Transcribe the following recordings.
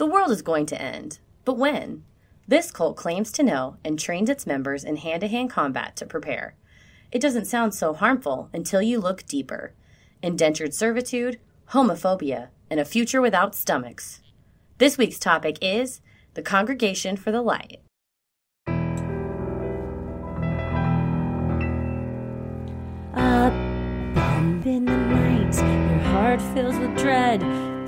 The world is going to end. But when? This cult claims to know and trains its members in hand to hand combat to prepare. It doesn't sound so harmful until you look deeper. Indentured servitude, homophobia, and a future without stomachs. This week's topic is the Congregation for the Light. Bump in the night, your heart fills with dread.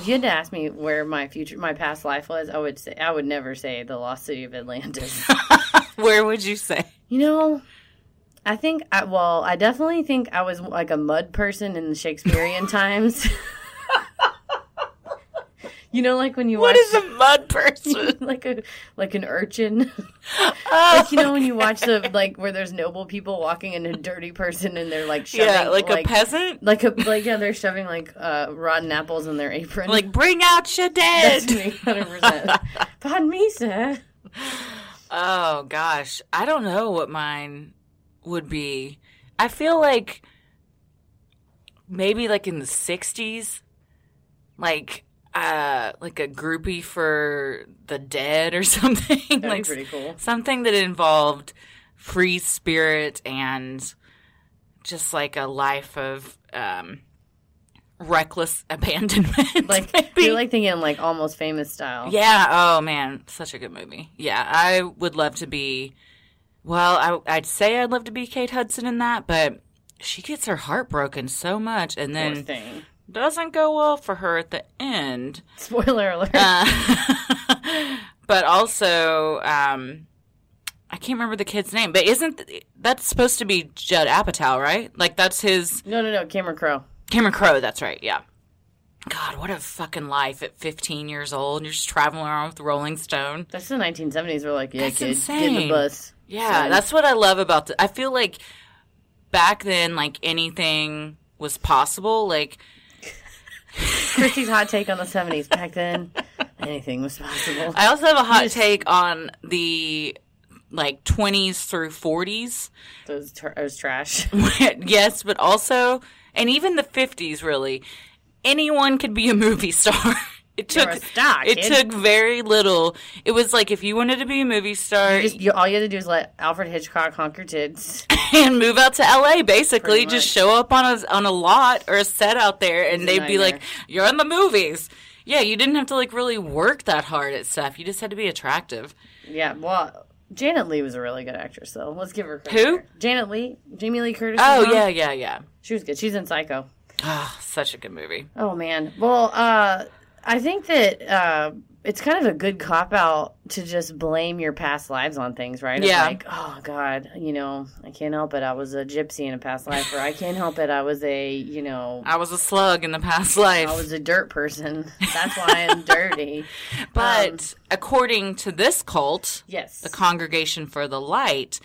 If you had to ask me where my future, my past life was, I would say I would never say the lost city of Atlantis. Where would you say? you know, I think I well, I definitely think I was like a mud person in the Shakespearean times. You know, like when you What watch is a mud person? like a like an urchin. Oh, like you know when you watch the like where there's noble people walking and a dirty person and they're like shoving yeah, like, a peasant. like a like yeah they're shoving like uh rotten apples in their apron. Like, bring out your dead. that's me, hundred percent. Pardon me, sir. Oh gosh, I don't know what mine would be. I feel like maybe like in the '60s, like uh, like a groupie for the dead or something. That'd like be pretty cool. something that involved free spirit and just like a life of um, reckless abandonment. Like maybe. you're like thinking like almost famous style. Yeah. Oh man, such a good movie. Yeah, I would love to be. Well, I, I'd say I'd love to be Kate Hudson in that, but she gets her heart broken so much, and then thing. Doesn't go well for her at the end. Spoiler alert. Uh, but also, um, I can't remember the kid's name. But isn't that's supposed to be Judd Apatow, right? Like that's his no, no, no. Cameron Crowe. Cameron Crowe. That's right. Yeah. God, what a fucking life at 15 years old. You're just traveling around with Rolling Stone. That's the 1970s. We're like, yeah, That's kid, get insane. in the bus. Yeah, Son. that's what I love about the. I feel like back then, like anything was possible. Like, Christy's hot take on the 70s. Back then, anything was possible. I also have a hot take on the like 20s through 40s. Those tr- it was trash. yes, but also, and even the 50s, really, anyone could be a movie star. It took star, it kid. took very little. It was like if you wanted to be a movie star Just, you, all you had to do is let Alfred Hitchcock conquer tits. and move out to LA, basically, just show up on a on a lot or a set out there, and they'd be like, "You're in the movies." Yeah, you didn't have to like really work that hard at stuff. You just had to be attractive. Yeah, well, Janet Leigh was a really good actress, though. Let's give her credit. Who? Janet Leigh, Jamie Lee Curtis. Oh yeah, yeah, yeah. she was good. She's in Psycho. Ah, such a good movie. Oh man. Well, uh, I think that uh, it's kind of a good cop out to just blame your past lives on things, right? Yeah. Like, oh God, you know, I can't help it. I was a gypsy in a past life, or I can't help it. I was a, you know, I was a slug in the past life. I was a dirt person. That's why I'm dirty. but um, according to this cult, Yes. the Congregation for the Light,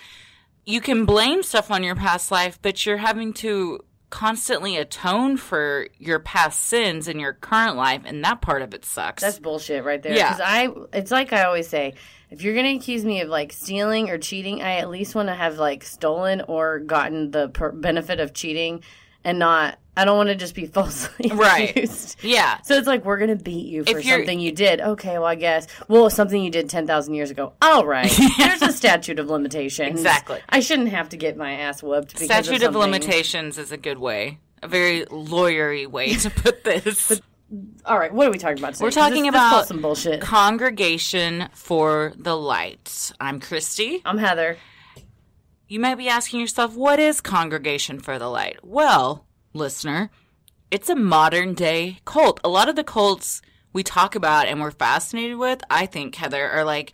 you can blame stuff on your past life, but you're having to constantly atone for your past sins in your current life, and that part of it sucks. That's bullshit right there. Yeah. I, it's like I always say, if you're gonna accuse me of like stealing or cheating, I at least want to have like stolen or gotten the per- benefit of cheating, and not. I don't want to just be falsely Right. accused. yeah. So it's like we're gonna beat you for something you did. Okay, well I guess. Well, something you did ten thousand years ago. All right. There's a statute of limitations. Exactly. I shouldn't have to get my ass whooped. Because Statute of, of limitations is a good way, a very lawyery way to put this. All right, what are we talking about? Today? We're talking This- this about- calls some bullshit. Congregation for the Light. I'm Christy. I'm Heather. You might be asking yourself, what is Congregation for the Light? Well, listener, it's a modern day cult. A lot of the cults we talk about and we're fascinated with, I think, Heather, are like,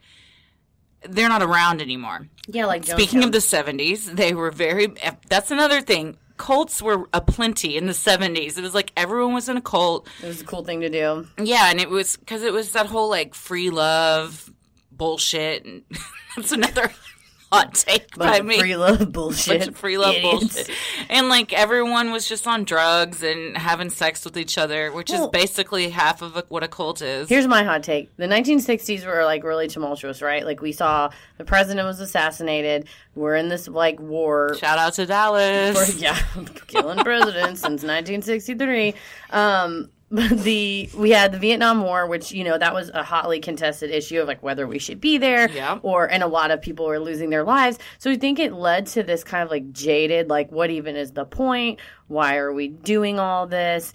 they're not around anymore. Yeah, like Speaking of the 70s, they were very, that's another thing. cults were aplenty in the 70s. It was like everyone was in a cult. It was a cool thing to do. Yeah, and it was because it was that whole like free love bullshit. And that's another hot take by me. free love bullshit. free love Idiots. bullshit. And like everyone was just on drugs and having sex with each other, which Well- is basically half of a, what a cult is. Here's my hot take. The 1960s were like really tumultuous, right? Like we saw the president was assassinated. We're in this like war. Shout out to Dallas. for- yeah, killing presidents since 1963. Um, the we had the Vietnam War, which you know that was a hotly contested issue of like whether we should be there, Yeah. or and a lot of people were losing their lives. So we think it led to this kind of like jaded, like what even is the point? Why are we doing all this?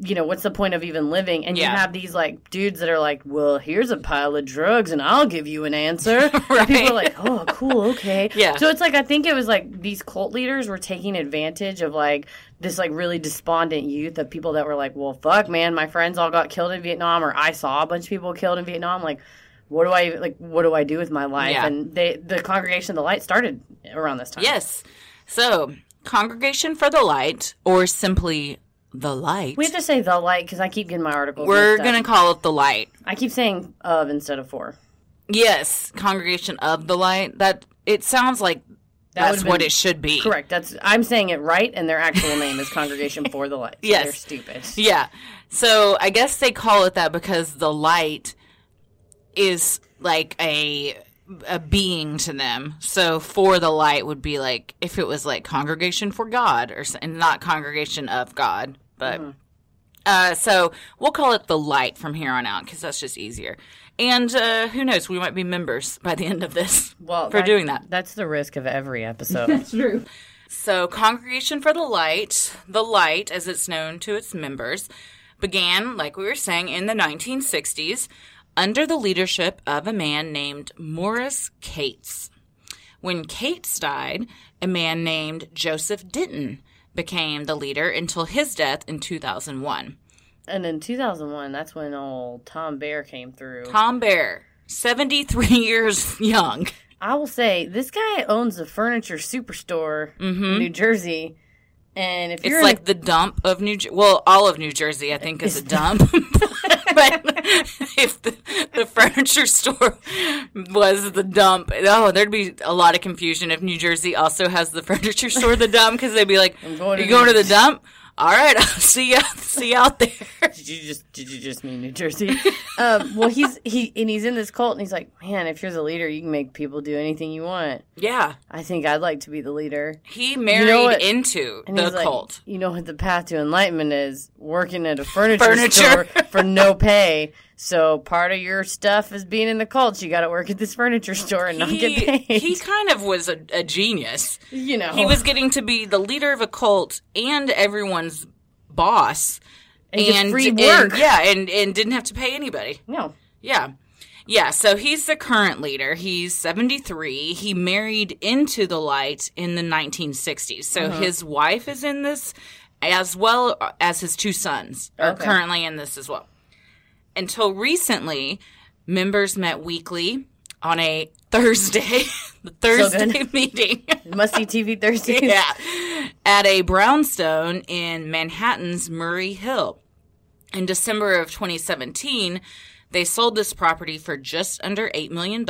You know, what's the point of even living? And Yeah. you have these like dudes that are like, well, here's a pile of drugs and I'll give you an answer. And people are like, oh, cool, okay. Yeah. So it's like, I think it was like these cult leaders were taking advantage of like this like really despondent youth of people that were like, well, fuck, man, my friends all got killed in Vietnam or I saw a bunch of people killed in Vietnam. Like, what do I like? What do I do with my life? Yeah. And they, the Congregation of the Light started around this time. Yes. So, Congregation for the Light, or simply the Light. We have to say the light because I keep getting my articles. We're going to call it the Light. I keep saying of instead of for. Yes, Congregation of the Light. That it sounds like that's what it should be. Correct. That's I'm saying it right, and their actual name is Congregation for the Light. Yes. they're stupid. Yeah. So I guess they call it that because the light is like a a being to them. So for the light would be like if it was like congregation for God or and not congregation of God, but uh, so we'll call it the light from here on out because that's just easier. And uh, who knows, we might be members by the end of this Well, for doing that. That's the risk of every episode. That's true. So, Congregation for the Light, the Light, as it's known to its members, began, like we were saying, in the 1960s under the leadership of a man named Morris Cates. When Cates died, a man named Joseph Denton became the leader until his death in 2001. and in 2001, that's when old Tom Bear came through. Tom Bear, 73 years young. I will say this guy owns a furniture superstore in mm-hmm. New Jersey, and if. It's like in the dump of New Jersey. Well, all of New Jersey, I think, is a dump. but if the, the furniture store was the dump, oh, there'd be a lot of confusion if New Jersey also has the furniture store the dump because they'd be like, "You going to the dump? All right, I'll see you. See you out there." did you just did you just mean New Jersey? um, well, he's he and he's in this cult, and he's like, man, if you're the leader, you can make people do anything you want. yeah, I think I'd like to be the leader. he married what? into the he's like, cult. you know what the path to enlightenment is? Working at a furniture, Furniture. store for no pay. So part of your stuff is being in the cult. You got to work at this furniture store and not get He, paid. he kind of was a, a genius. you know, He was getting to be the leader of a cult and everyone's boss. And get free and- work. yeah, and, and didn't have to pay anybody. no. Yeah. Yeah, so he's the current leader. He's 73. He married into the light in the 1960s. So Uh-huh. his wife is in this as well as his two sons are Okay. currently in this as well. Until recently, members met weekly on a Thursday, the Thursday meeting. Must see TV Thursdays. yeah, at a brownstone in Manhattan's Murray Hill. In December of 2017, they sold this property for just under $8 million,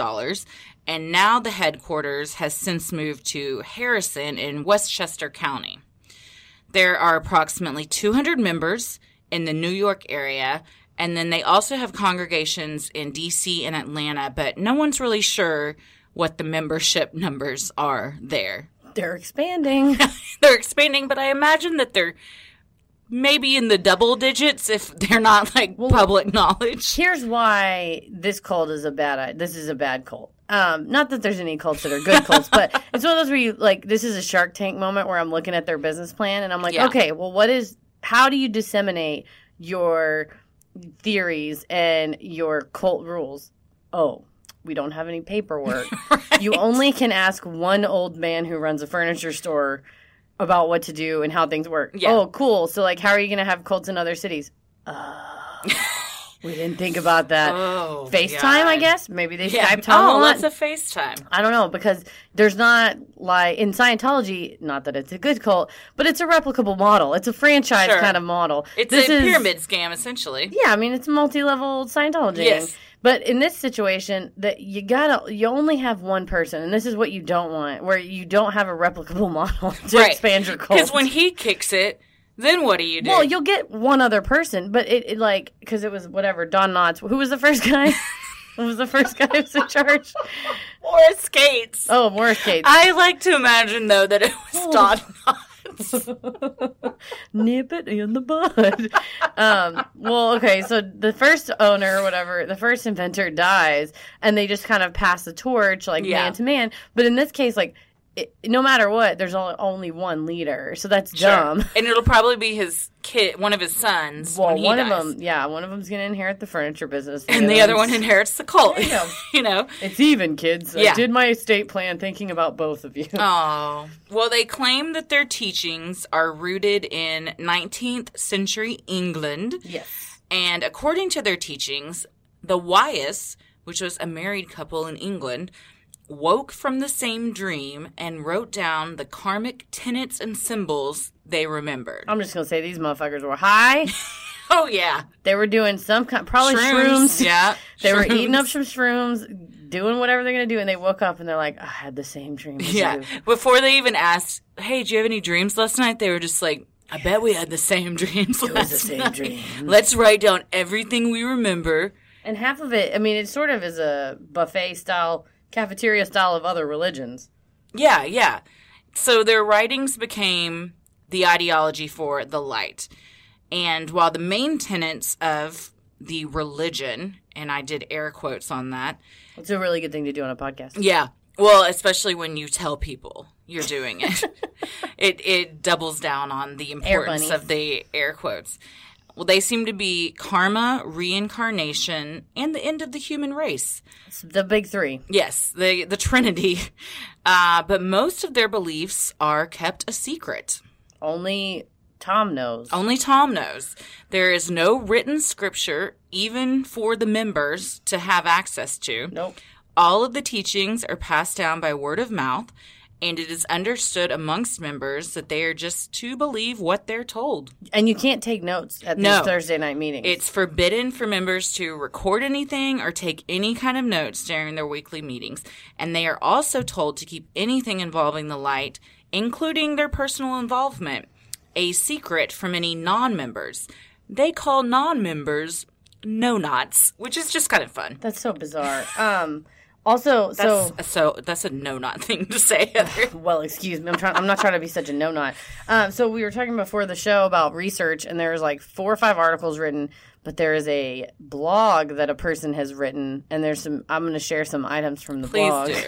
and now the headquarters has since moved to Harrison in Westchester County. There are approximately 200 members in the New York area, and then they also have congregations in DC and Atlanta, but no one's really sure what the membership numbers are there They're expanding. they're expanding, but I imagine that they're maybe in the double digits if they're not like public knowledge. Here's why this cult is a bad. This is a bad cult. Um, not that there's any cults that are good cults, but it's one of those where you like. This is a Shark Tank moment where I'm looking at their business plan and I'm like, Yeah. okay, well, what is? How do you disseminate your theories and your cult rules? Oh. We don't have any paperwork. You only can ask one old man who runs a furniture store about what to do and how things work. Yeah. Oh, cool. So, like, how are you going to have cults in other cities? We didn't think about that. Oh, FaceTime, I guess. Maybe they Yeah. Skype Tom a Oh, lots of FaceTime. I don't know because there's not like in Scientology, not that it's a good cult, but it's a replicable model. It's a franchise Sure. kind of model. It's This a is- pyramid scam, essentially. Yeah, I mean it's multi-level Scientology. Yes. But in this situation, that you gotta, you only have one person, and this is what you don't want, where you don't have a replicable model to Right. expand your cult. Because when he kicks it, then what do you do? well, you'll get one other person, but it, it like because it was whatever Don Knotts. Who was the first guy? who was the first guy who was in charge? or skates. Oh, Morris Cates. I like to imagine though that it was Oh. Don Knotts. nip it in the bud. um, well, okay, so the first owner or whatever, the first inventor dies, and they just kind of pass the torch like Yeah. man to man. But in this case, like it, no matter what, there's only, only one leader, so that's Sure. dumb. And it'll probably be his kid, one of his sons. Well, when he one of them, yeah, one of them's gonna inherit the furniture business, and the other one inherits the cult. You go. you know. It's even, kids. I Yeah. did my estate plan thinking about both of you. Oh. Well, they claim that their teachings are rooted in 19th century England. yes. And according to their teachings, the Wyeths, which was a married couple in England, woke from the same dream and wrote down the karmic tenets and symbols they remembered. I'm just gonna say these motherfuckers were high. Oh, yeah. they were doing some kind, probably shrooms. Yeah. They were eating up some shrooms, doing whatever they're gonna do, and they woke up and they're like, "I had the same dream." As Yeah. you." Before they even asked, hey, do you have any dreams last night? They were just like, I bet we had the same dreams was last the same night. dream. Let's write down everything we remember. And half of it, I mean, it sort of is a buffet style, cafeteria style of other religions. Yeah, yeah. So their writings became the ideology for the light. And while the main tenets of the religion, and I did air quotes on that, It's a really good thing to do on a podcast. yeah. Well, especially when you tell people you're doing it, it it doubles down on the importance of the air quotes. Well, they seem to be karma, reincarnation, and the end of the human race. It's the big three. Yes, the the Trinity. Uh, but most of their beliefs are kept a secret. Only Tom knows. Only Tom knows. There is no written scripture, even for the members to have access to. Nope. All of the teachings are passed down by word of mouth, and it is understood amongst members that they are just to believe what they're told. And you can't take notes at No. these Thursday night meetings. It's forbidden for members to record anything or take any kind of notes during their weekly meetings, and they are also told to keep anything involving the light, including their personal involvement, a secret from any non members. They call non members no knots, which is just kind of fun. That's so bizarre. Um. Also, so That's, so that's a no not thing to say. Well, excuse me. I'm trying. I'm not trying to be such a no not. Um, so we were talking before the show about research, and there's like four or five articles written, but there is a blog that a person has written, and there's some. I'm going to share some items from the Please blog. do.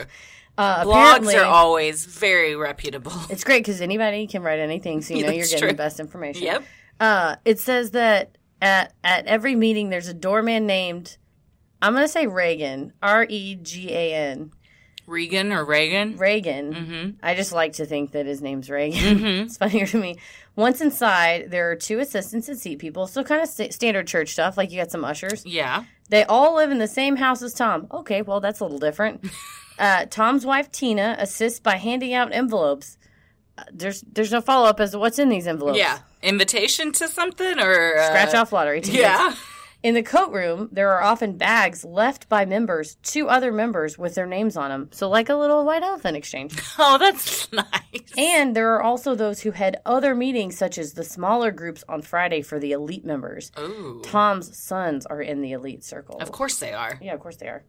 Uh, Blogs are always very reputable. It's great because anybody can write anything, so you Yeah, know you're getting true. the best information. Yep. Uh, it says that at at every meeting there's a doorman named. I'm going to say Reagan. R E G A N. Regan or Reagan? Reagan. Mm-hmm. I just like to think that his name's Reagan. it's funnier to me. Once inside, there are two assistants and seat people, so kind of st- standard church stuff. Like you got some ushers. Yeah. They all live in the same house as Tom. Okay, well that's a little different. uh, Tom's wife Tina assists by handing out envelopes. Uh, there's there's no follow up as to what's in these envelopes. Yeah. Invitation to something or uh, Scratch off lottery tickets. Yeah. In the coat room, there are often bags left by members to other members with their names on them. So like a little white elephant exchange. Oh, that's nice. And there are also those who head other meetings, such as the smaller groups on Friday for the elite members. Ooh. Tom's sons are in the elite circle. Of course they are. Yeah, of course they are.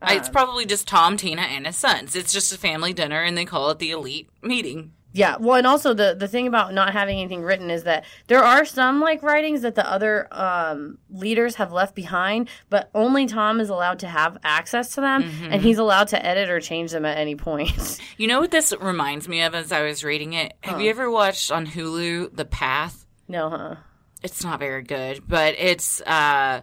Uh, it's um, probably just Tom, Tina, and his sons. It's just a family dinner, and they call it the elite meeting. Yeah, well, and also the the thing about not having anything written is that there are some like writings that the other um, leaders have left behind, but only Tom is allowed to have access to them, and he's allowed to edit or change them at any point. You know what this reminds me of as I was reading it? Have you ever watched on Hulu The Path? no, huh? It's not very good, but it's uh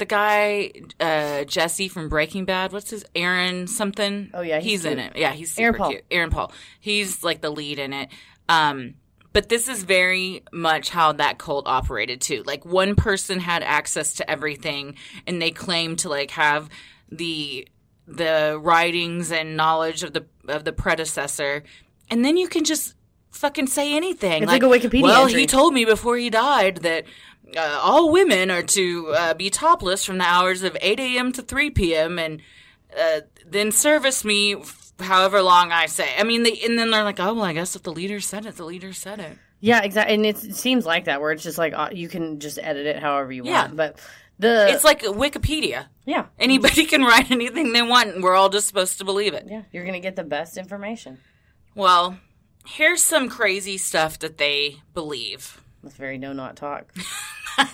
the guy uh Jesse from Breaking Bad. What's his Aaron something? Oh, yeah, he's he's, in it. Yeah, he's super Aaron Paul. cute. Aaron Paul. He's like the lead in it. Um But this is very much how that cult operated too. Like one person had access to everything and they claimed to like have the the writings and knowledge of the of the predecessor. And then you can just fucking say anything. It's like a Wikipedia Well, entry." he told me before he died that uh, all women are to uh, be topless from the hours of 8 a.m. to 3 p.m. and uh, then service me f- however long I say. I mean, they, and then they're like, oh, well, I guess if the leader said it, the leader said it. Yeah, exactly. And it seems like that where it's just like uh, you can just edit it however you Yeah. want. But the It's like Wikipedia. yeah, Anybody can write anything they want, and we're all just supposed to believe it. yeah, you're gonna get the best information. Well, here's some crazy stuff that they believe. That's very no not talk.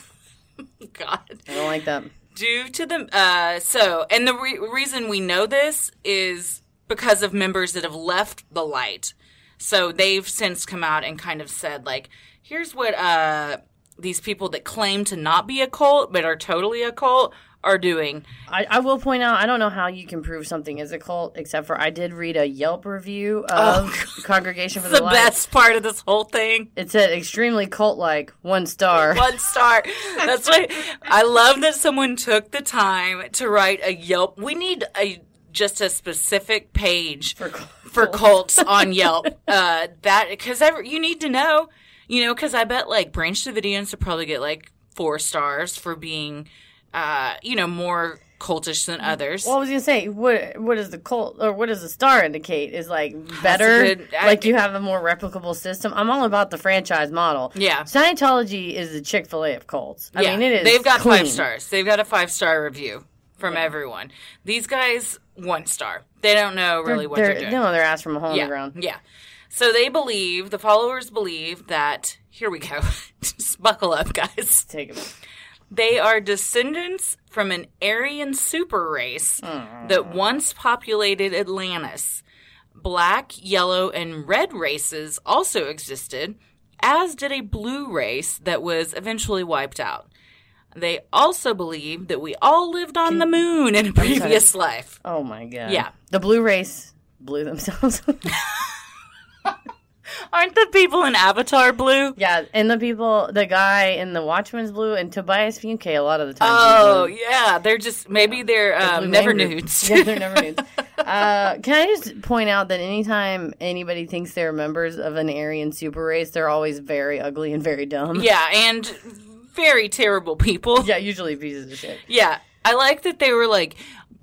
God. I don't like that. due to the uh so and the re- reason we know this is because of members that have left the light so they've since come out and kind of said like here's what uh these people that claim to not be a cult but are totally a cult are doing I, I will point out I don't know how you can prove something is a cult except for I did read a Yelp review of Congregation for Oh, the the, Light. best part of this whole thing It said extremely cult like one star. one star that's why i love that someone took the time to write a yelp we need a just a specific page For, for cults on Yelp. Uh, that because you need to know, you know, because I bet like Branch Davidians would probably get like four stars for being, uh, you know, more cultish than others. Well, I was gonna say, what what does the cult or what does the star indicate? Is like better, good- I- like you have a more replicable system. I'm all about the franchise model. Yeah. Scientology is the Chick Fil A of cults. I yeah, mean, it is. they've got clean. five stars. They've got a five star review from everyone. These guys one star. They don't know really what They're, they're, they doing. know their ass from a hole in yeah, the ground. yeah. So they believe the followers believe that here we go. Just buckle up, guys. Take it. They are descendants from an Aryan super race that mm. once populated Atlantis. Black, yellow, and red races also existed, as did a blue race that was eventually wiped out. They also believe that we all lived on the moon in a previous life. Oh my god. Yeah. The blue race blew themselves. Aren't the people in Avatar blue? yeah, and the people, the guy in the Watchmen's blue and Tobias Funke a lot of the time. Oh, yeah. They're just, maybe they're um, never nudes. yeah, they're never nudes. Uh, can I just point out that anytime anybody thinks they're members of an Aryan super race, they're always very ugly and very dumb. yeah, and very terrible people. Yeah, usually pieces of shit. Yeah, I like that they were like,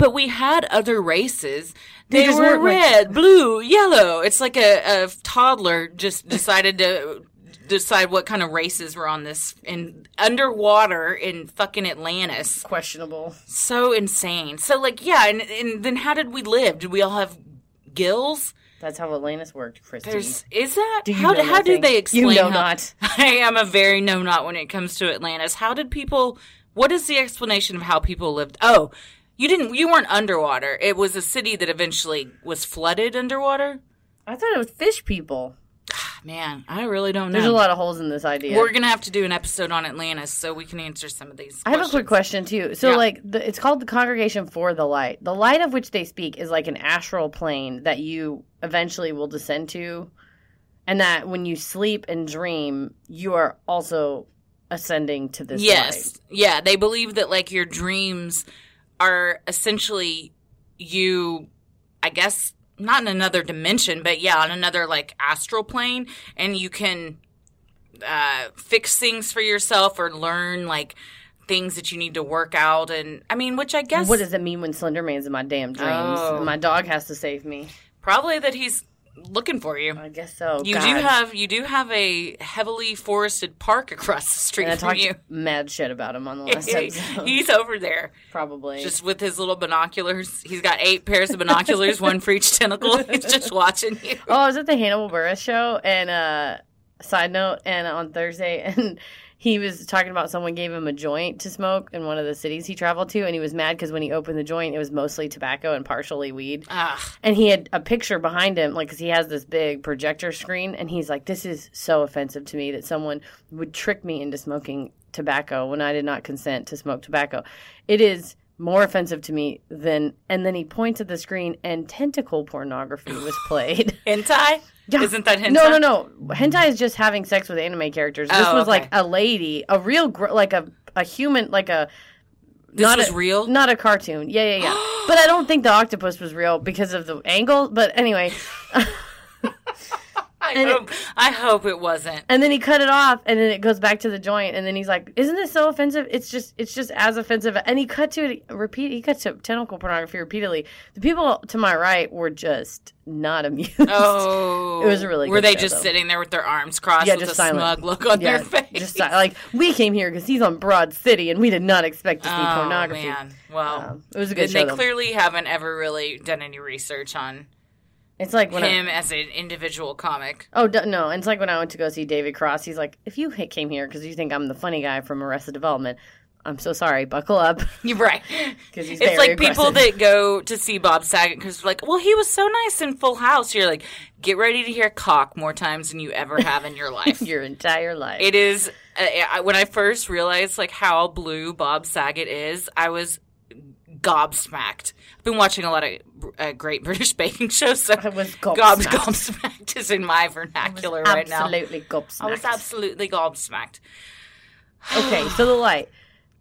but we had other races. They, just were red, blue, yellow. It's like a, a toddler just decided to decide what kind of races were on this in underwater in fucking Atlantis. Questionable. So insane. So like, yeah, and, and then how did we live? Did we all have gills? That's how Atlantis worked, Christy. There's is that Do you how how do they You explain? know how- not. I am a very no not when it comes to Atlantis. How did people? What is the explanation of how people lived? Oh, you didn't. You weren't underwater. It was a city that eventually was flooded underwater. I thought it was fish people. Ah, man, I really don't know. There's a lot of holes in this idea. We're gonna have to do an episode on Atlantis so we can answer some of these. I have a quick question too. So, Yeah. like, the, it's called the Congregation for the Light. The light of which they speak is like an astral plane that you eventually will descend to, and that when you sleep and dream, you are also ascending to this Yes, light. yeah. They believe that like your dreams are essentially you. I guess not in another dimension, but yeah, on another like astral plane, and you can uh, fix things for yourself or learn like things that you need to work out. And I mean, which I guess What does it mean when Slender Man's in my damn dreams? Oh. My dog has to save me. probably that he's looking for you. I guess so. You God. do have you do have a heavily forested park across the street And I from you. mad shit about him on the last episode. He's over there. Probably. just with his little binoculars. He's got eight pairs of binoculars, one for each tentacle. He's just watching you. Oh, I was at the Hannibal Buress show, and uh, side note, and on Thursday, and he was talking about someone gave him a joint to smoke in one of the cities he traveled to, and he was mad because when he opened the joint, it was mostly tobacco and partially weed. Ugh. And he had a picture behind him, like, because he has this big projector screen, and he's like, "This is so offensive to me that someone would trick me into smoking tobacco when I did not consent to smoke tobacco. It is." More offensive to me than, and then he points at the screen and tentacle pornography was played. Hentai? Yeah. Isn't that hentai? No, no, no. Hentai is just having sex with anime characters. This Oh, was like a lady, a real, gr- like a a human, like a. This not was a, real? Not a cartoon. Yeah, yeah, yeah. but I don't think the octopus was real because of the angle. But anyway, I and it- hope, I hope it wasn't. and then he cut it off, and then it goes back to the joint, and then he's like, "Isn't this so offensive? It's just, it's just as offensive." And he cut to it, repeat. He cut to tentacle pornography repeatedly. The people to my right were just not amused. Oh, It was a really Were they show, just though. sitting there with their arms crossed Yeah, with just a silent. smug look on yeah, their face? just like we came here because he's on Broad City, and we did not expect to see oh pornography. man, well, Um, it was a good show. they though. clearly haven't ever really done any research on It's like when him I, as an individual comic. oh d- no, it's like when I went to go see David Cross. He's like, if you hit- came here because you think I'm the funny guy from Arrested Development, I'm so sorry. Buckle up You're right. because he's It's like people that go to see Bob Saget because like, well, he was so nice in Full House. You're like, get ready to hear cock more times than you ever have in your life. your entire life. It is uh, when I first realized like how blue Bob Saget is, I was gobsmacked. I've been watching a lot of uh, great British baking shows, so I was gob gobsmacked. gobsmacked is in my vernacular right now. Absolutely gobsmacked. I was absolutely gobsmacked. Okay, so the light.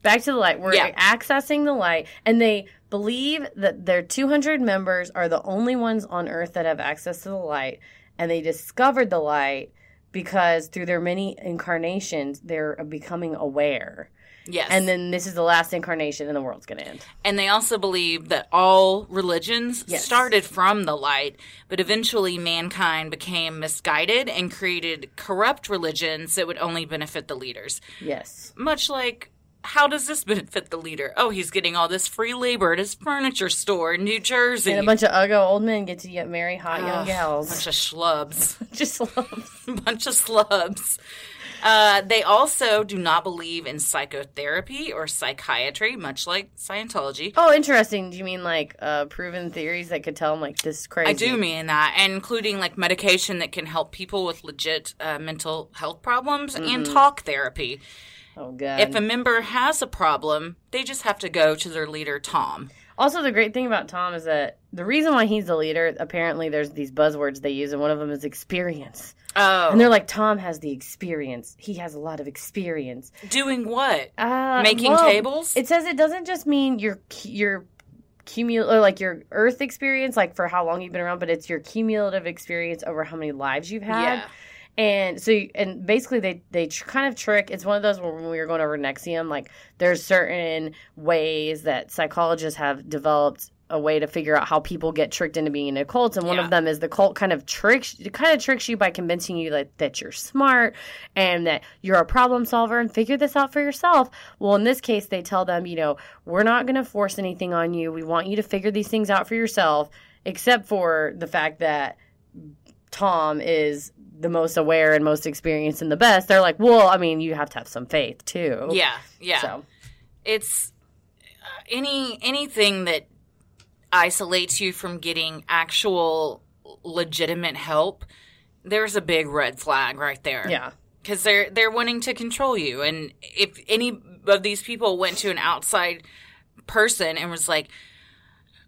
Back to the light. We're Yeah. accessing the light, and they believe that their 200 members are the only ones on Earth that have access to the light, and they discovered the light because through their many incarnations, they're becoming aware. Yes, And then this is the last incarnation, and the world's going to end. And they also believe that all religions Yes. started from the light, but eventually mankind became misguided and created corrupt religions that would only benefit the leaders. Yes. Much like, how does this benefit the leader? Oh, he's getting all this free labor at his furniture store in New Jersey. And a bunch of uggo old men get to get marry hot young Ugh, gals. bunch of schlubs. Just love. bunch of slubs. Uh, they also do not believe in psychotherapy or psychiatry, much like Scientology. Oh, interesting. Do you mean like uh, proven theories that could tell them like this is crazy? I do mean that, and including like medication that can help people with legit uh, mental health problems and talk therapy. Oh god. If a member has a problem, they just have to go to their leader, Tom. Also, the great thing about Tom is that the reason why he's the leader, apparently, there's these buzzwords they use, and one of them is experience. Oh, And they're like, Tom has the experience. He has a lot of experience. doing what? Uh, Making well, tables? It says it doesn't just mean your your cumulative, like your Earth experience, like for how long you've been around, but it's your cumulative experience over how many lives you've had. Yeah. And so, and basically, they they tr- kind of trick. It's one of those where when we were going over NXIVM, like there's certain ways that psychologists have developed a way to figure out how people get tricked into being in a cult, and one Yeah. of them is the cult kind of tricks kind of tricks you by convincing you that that you're smart and that you're a problem solver and figure this out for yourself. Well, in this case, they tell them, you know, we're not going to force anything on you. We want you to figure these things out for yourself, except for the fact that Tom is the most aware and most experienced and the best. They're like, well, I mean, you have to have some faith too. Yeah, yeah. So it's uh, any anything that isolates you from getting actual legitimate help there's a big red flag right there yeah, because they're they're wanting to control you and if any of these people went to an outside person and was like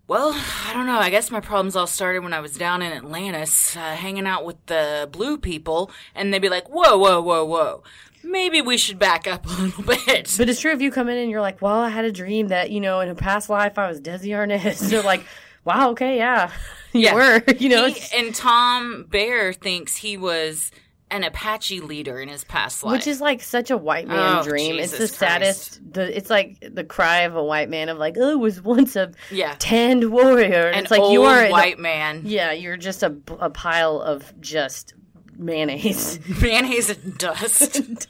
well i don't know i guess my problems all started when i was down in atlantis uh, hanging out with the blue people and they'd be like whoa whoa whoa whoa maybe we should back up a little bit but it's true if you come in and you're like, well, I had a dream that you know in a past life I was Desi Arnaz. They're like, wow, okay, yeah, you Yeah. were. You know, He- and Tom Bear thinks he was an Apache leader in his past life. which is like such a white man Oh, dream. it's the Jesus saddest. The it's like the cry of a white man of like, oh, I was once a yeah, tanned warrior. And an it's like you are the- white man, Yeah, you're just a, a pile of just mayonnaise. mayonnaise and dust.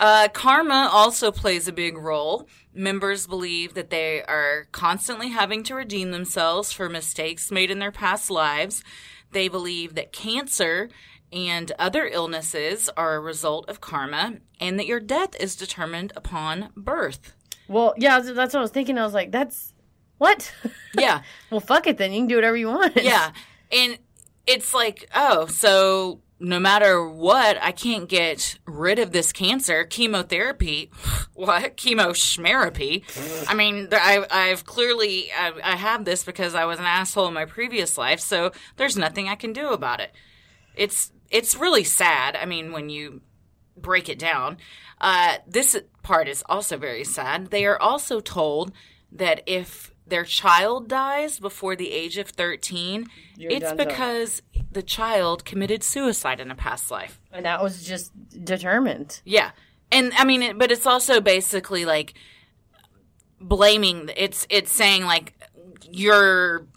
uh, karma also plays a big role. Members believe that they are constantly having to redeem themselves for mistakes made in their past lives. They believe that cancer and other illnesses are a result of karma, and that your death is determined upon birth. well, yeah, that's what I was thinking. I was like, that's what? Yeah. well, fuck it then. You can do whatever you want. Yeah. And it's like, oh, so no matter what, I can't get rid of this cancer. Chemotherapy, what? Chemo schmerapy. I mean, I, I've clearly, I, I have this because I was an asshole in my previous life, so there's nothing I can do about it. It's, it's really sad. I mean, when you break it down, uh, this part is also very sad. They are also told that if their child dies before the age of 13, You're it's because the child committed suicide in a past life. And that was just determined. Yeah. And I mean, it, but it's also basically like blaming, it's, it's saying like you're,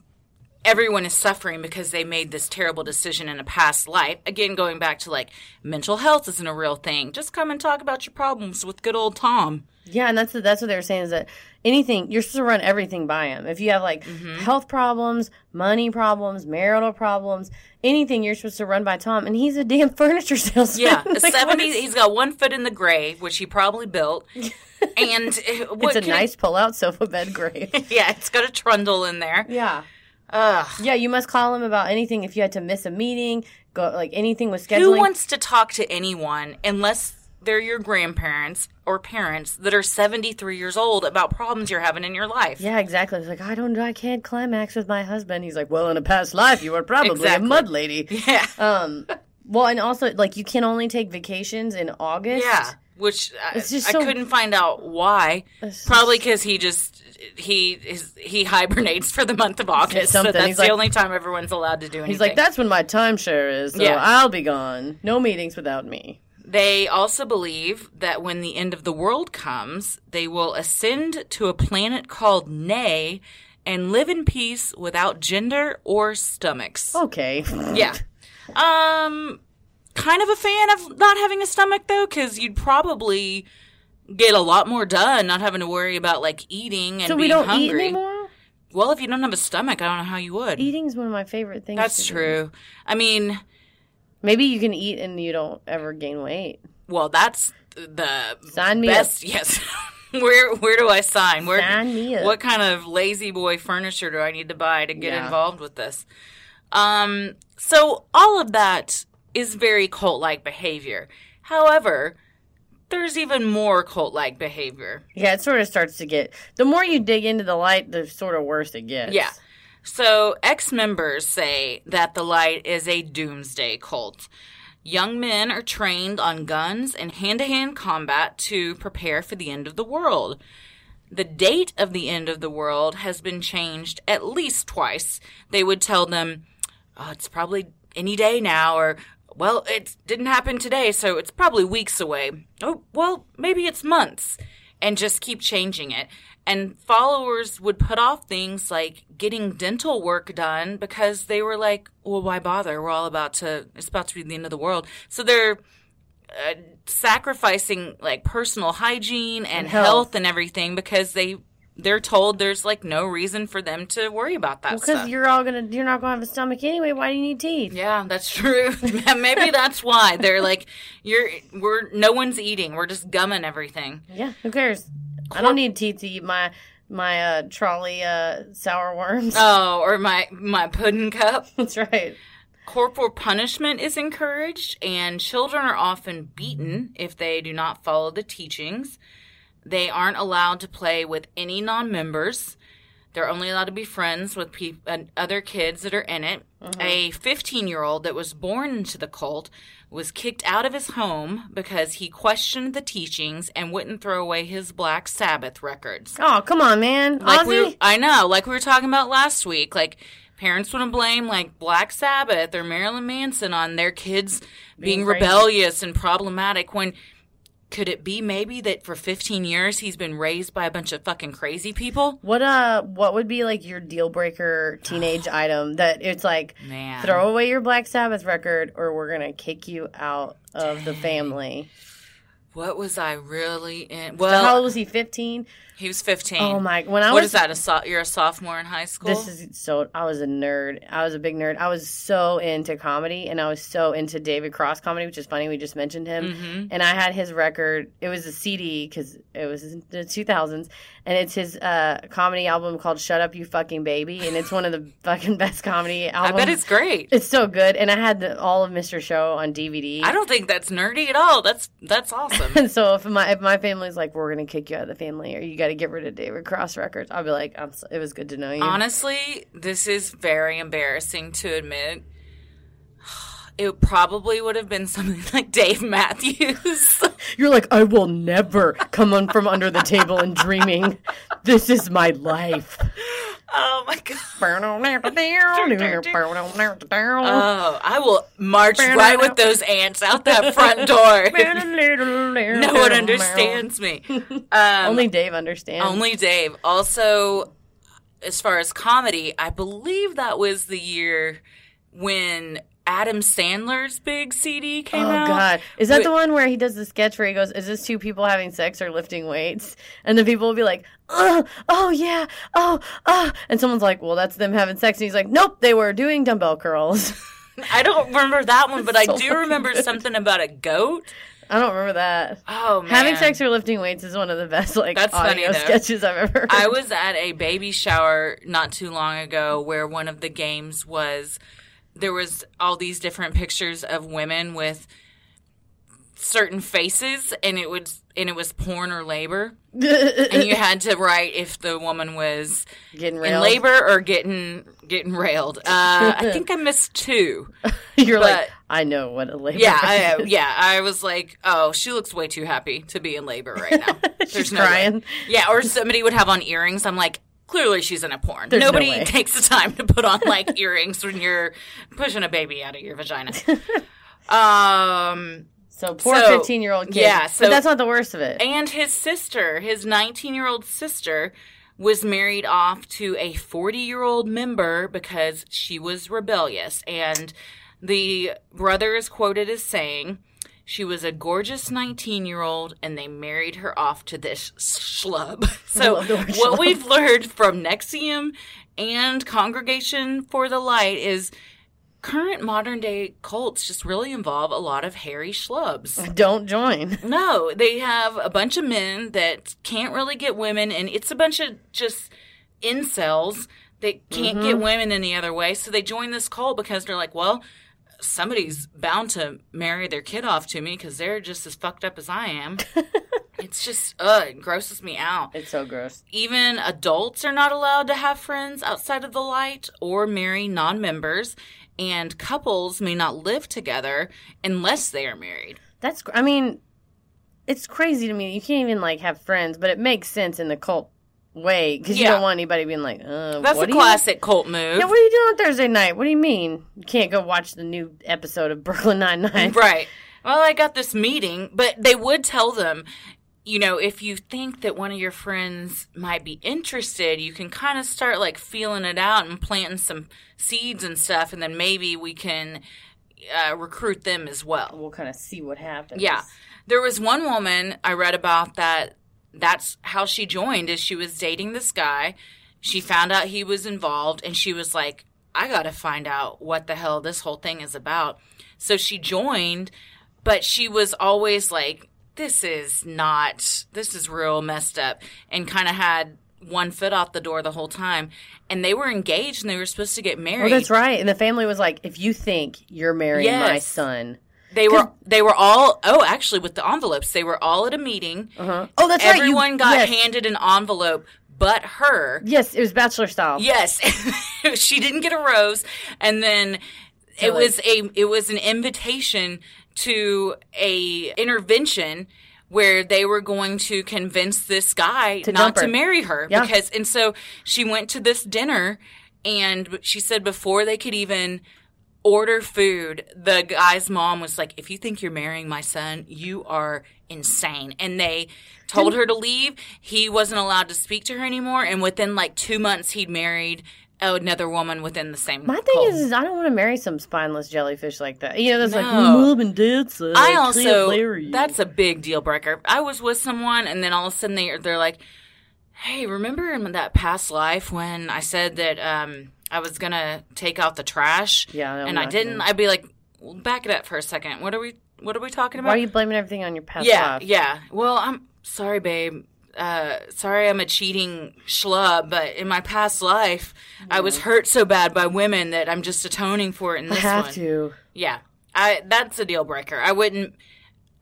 everyone is suffering because they made this terrible decision in a past life. Again, going back to like mental health isn't a real thing. Just come and talk about your problems with good old Tom. Yeah, and that's that's what they were saying is that anything you're supposed to run everything by him. If you have like Mm-hmm. health problems, money problems, marital problems, anything you're supposed to run by Tom, and he's a damn furniture salesman. Yeah, a Like, 70, what is- he's got one foot in the grave, which he probably built. And It's a could- nice pull-out sofa bed grave. Yeah, it's got a trundle in there. yeah, Ugh. yeah. You must call him about anything if you had to miss a meeting, go like anything with scheduling. Who wants to talk to anyone unless they're your grandparents or parents that are 73 years old about problems you're having in your life? yeah, exactly. It's like I don't, I can't climax with my husband. He's like, well, in a past life, you were probably Exactly. a mud lady. Yeah. Um, well, and also like you can only take vacations in August. Yeah. Which I, It's just I couldn't find out why. Probably because he just he is he hibernates for the month of August, so that's He's the like- only time everyone's allowed to do anything. He's like, that's when my timeshare is, so Yeah. I'll be gone. No meetings without me. They also believe that when the end of the world comes, they will ascend to a planet called Nay and live in peace without gender or stomachs. Okay. Yeah. Um, kind of a fan of not having a stomach though, because you'd probably get a lot more done not having to worry about like eating and So being we don't hungry. eat anymore? Well, if you don't have a stomach, I don't know how you would. Eating's one of my favorite things. That's to do. true. I mean, Maybe you can eat and you don't ever gain weight. well, that's the Sign me best. Yes. where where do I sign? Where Sign me up. what kind of lazy boy furniture do I need to buy to get Yeah. involved with this? Um, so all of that is very cult like behavior. However, there's even more cult like behavior. Yeah, it sort of starts to get. The more you dig into the light, the sort of worse it gets. Yeah. So, ex members say that the light is a doomsday cult. Young men are trained on guns and hand to hand combat to prepare for the end of the world. The date of the end of the world has been changed at least twice. They would tell them, oh, it's probably any day now, or, well, it didn't happen today, so it's probably weeks away. Oh, well, maybe it's months, and just keep changing it. And followers would put off things like getting dental work done because they were like, well, why bother? We're all about to, it's about to be the end of the world. So they're, uh, sacrificing like personal hygiene and, health. health. and everything because they they're told there's like no reason for them to worry about that Because stuff. you're all gonna, you're not gonna have a stomach anyway. Why do you need teeth? yeah, that's true. Maybe that's why they're like you're we're no one's eating. We're just gumming everything. Yeah, who cares? I don't need teeth to eat my my uh, Trolli uh, sour worms. Oh, or my my pudding cup. That's right. Corporal punishment is encouraged, and children are often beaten if they do not follow the teachings. They aren't allowed to play with any non members. They're only allowed to be friends with uh, other kids that are in it. A 15 year old that was born into the cult was kicked out of his home because he questioned the teachings and wouldn't throw away his Black Sabbath records Oh, come on, man. like we I know, like we were talking about last week, like parents want to blame like Black Sabbath or Marilyn Manson on their kids being, Being rebellious and problematic when could it be maybe that for 15 years he's been raised by a bunch of fucking crazy people? What uh what would be like your deal breaker teenage item that it's like Man. throw away your Black Sabbath record or we're gonna kick you out of the family. What was I really in? Well, how old was he? Fifteen? he was 15. Oh my when I What was is that? A so- you're a sophomore in high school? This is so. I was a nerd. I was a big nerd. I was so into comedy, and I was so into David Cross comedy, which is funny. We just mentioned him, Mm-hmm. and I had his record. It was a CD because it was in the two thousands, and it's his uh, comedy album called "Shut Up, You Fucking Baby," and it's one of the fucking best comedy albums. I bet it's great. It's so good, and I had the, all of Mr. Show on DVD. I don't think that's nerdy at all. That's that's awesome. And so if my if my family's like, we're gonna kick you out of the family, or you got to get rid of David Cross Records, I'll be like, I'm so, it was good to know you. Honestly, this is very embarrassing to admit. It probably would have been something like Dave Matthews. You're like, I will never come on from under the table and dreaming. This is my life. oh my god. Oh, I will march right with those ants out that front door. no one understands me. Um, Only Dave understands. Only Dave. Also, as far as comedy, I believe that was the year when Adam Sandler's big CD came Oh out. God! Is that the one where he does the sketch where he goes, "Is this two people having sex or lifting weights?" And the people will be like, "Oh, oh yeah, oh, oh," and someone's like, "Well, that's them having sex," and he's like, "Nope, they were doing dumbbell curls." I don't remember that one, but I do remember good. something about a goat. I don't remember that. Oh man. Having sex or lifting weights is one of the best like That's audio though. sketches I've ever. Heard. I was at a baby shower not too long ago where one of the games was there was all these different pictures of women with certain faces and it was and it was porn or labor and you had to write if the woman was getting in railed. labor or getting getting railed. Uh, I think I missed two. You're like, I know what a labor. Yeah, I, yeah. I was like, oh, she looks way too happy to be in labor right now. She's no way. crying. Yeah, or somebody would have on earrings. I'm like, clearly she's in a porn. There's Nobody way. takes the time to put on like earrings when you're pushing a baby out of your vagina. um, So poor So, 15 year old kid. yeah, so- but that's not the worst of it. and his sister, his 19 year old sister, was married off to a 40 year old member because she was rebellious. And the brother is quoted as saying, she was a gorgeous 19 year old and they married her off to this schlub. So, love the word what schlub. we've learned from NXIVM and Congregation for the Light is current modern day cults just really involve a lot of hairy schlubs. Don't join. No, they have a bunch of men that can't really get women, and it's a bunch of just incels that can't get mm-hmm. women any other way. So they join this cult because they're like, well, somebody's bound to marry their kid off to me because they're just as fucked up as I am. it's just, ugh, it grosses me out. It's so gross. Even adults are not allowed to have friends outside of the light or marry non members, and couples may not live together unless they are married. That's, I mean, it's crazy to me. You can't even like have friends, but it makes sense in the cult way because you don't want anybody being like, uh, That's a do you- classic cult move. Yeah, what are you doing on Thursday night? What do you mean? You can't go watch the new episode of Brooklyn Nine Nine. Right. Well, I got this meeting, but they would tell them, you know, if you think that one of your friends might be interested, you can kind of start like feeling it out and planting some seeds and stuff, and then maybe we can uh, recruit them as well. We'll kind of see what happens. Yeah. There was one woman I read about that that's how she joined is she was dating this guy. She found out he was involved and she was like, I got to find out what the hell this whole thing is about. So she joined, but she was always like, this is not, this is real messed up and kind of had one foot off the door the whole time. And they were engaged and they were supposed to get married. Oh, that's right. And the family was like, if you think you're marrying my son. They were they were all oh actually with the envelopes they were all at a meeting. Uh-huh. Oh, that's right. Everyone got yes. handed an envelope, but her. Yes, it was bachelor style. Yes, she didn't get a rose, and then it like- was a it was an invitation to a intervention where they were going to convince this guy To not to marry her Yeah. because and so she went to this dinner and she said before they could even order food the guy's mom was like if you think you're marrying my son you are insane and they told her to leave he wasn't allowed to speak to her anymore and within like two months he'd married another woman within the same My thing cult. is, is, I don't want to marry some spineless jellyfish like that. You know, that's like, No. well, mom and dad said I, I also that's a big deal breaker. I was with someone and then all of a sudden they they're like, "Hey, remember in that past life when I said that um I was going to take out the trash Yeah, and I didn't?" gonna- I'd be like, well, "Back it up for a second. What are we what are we talking about?" Why are you blaming everything on your past yeah, life? yeah. Well, I'm sorry, babe. uh, sorry, I'm a cheating schlub, but in my past life, I was hurt so bad by women that I'm just atoning for it in I this have one. to. Yeah, I that's a deal breaker. I wouldn't.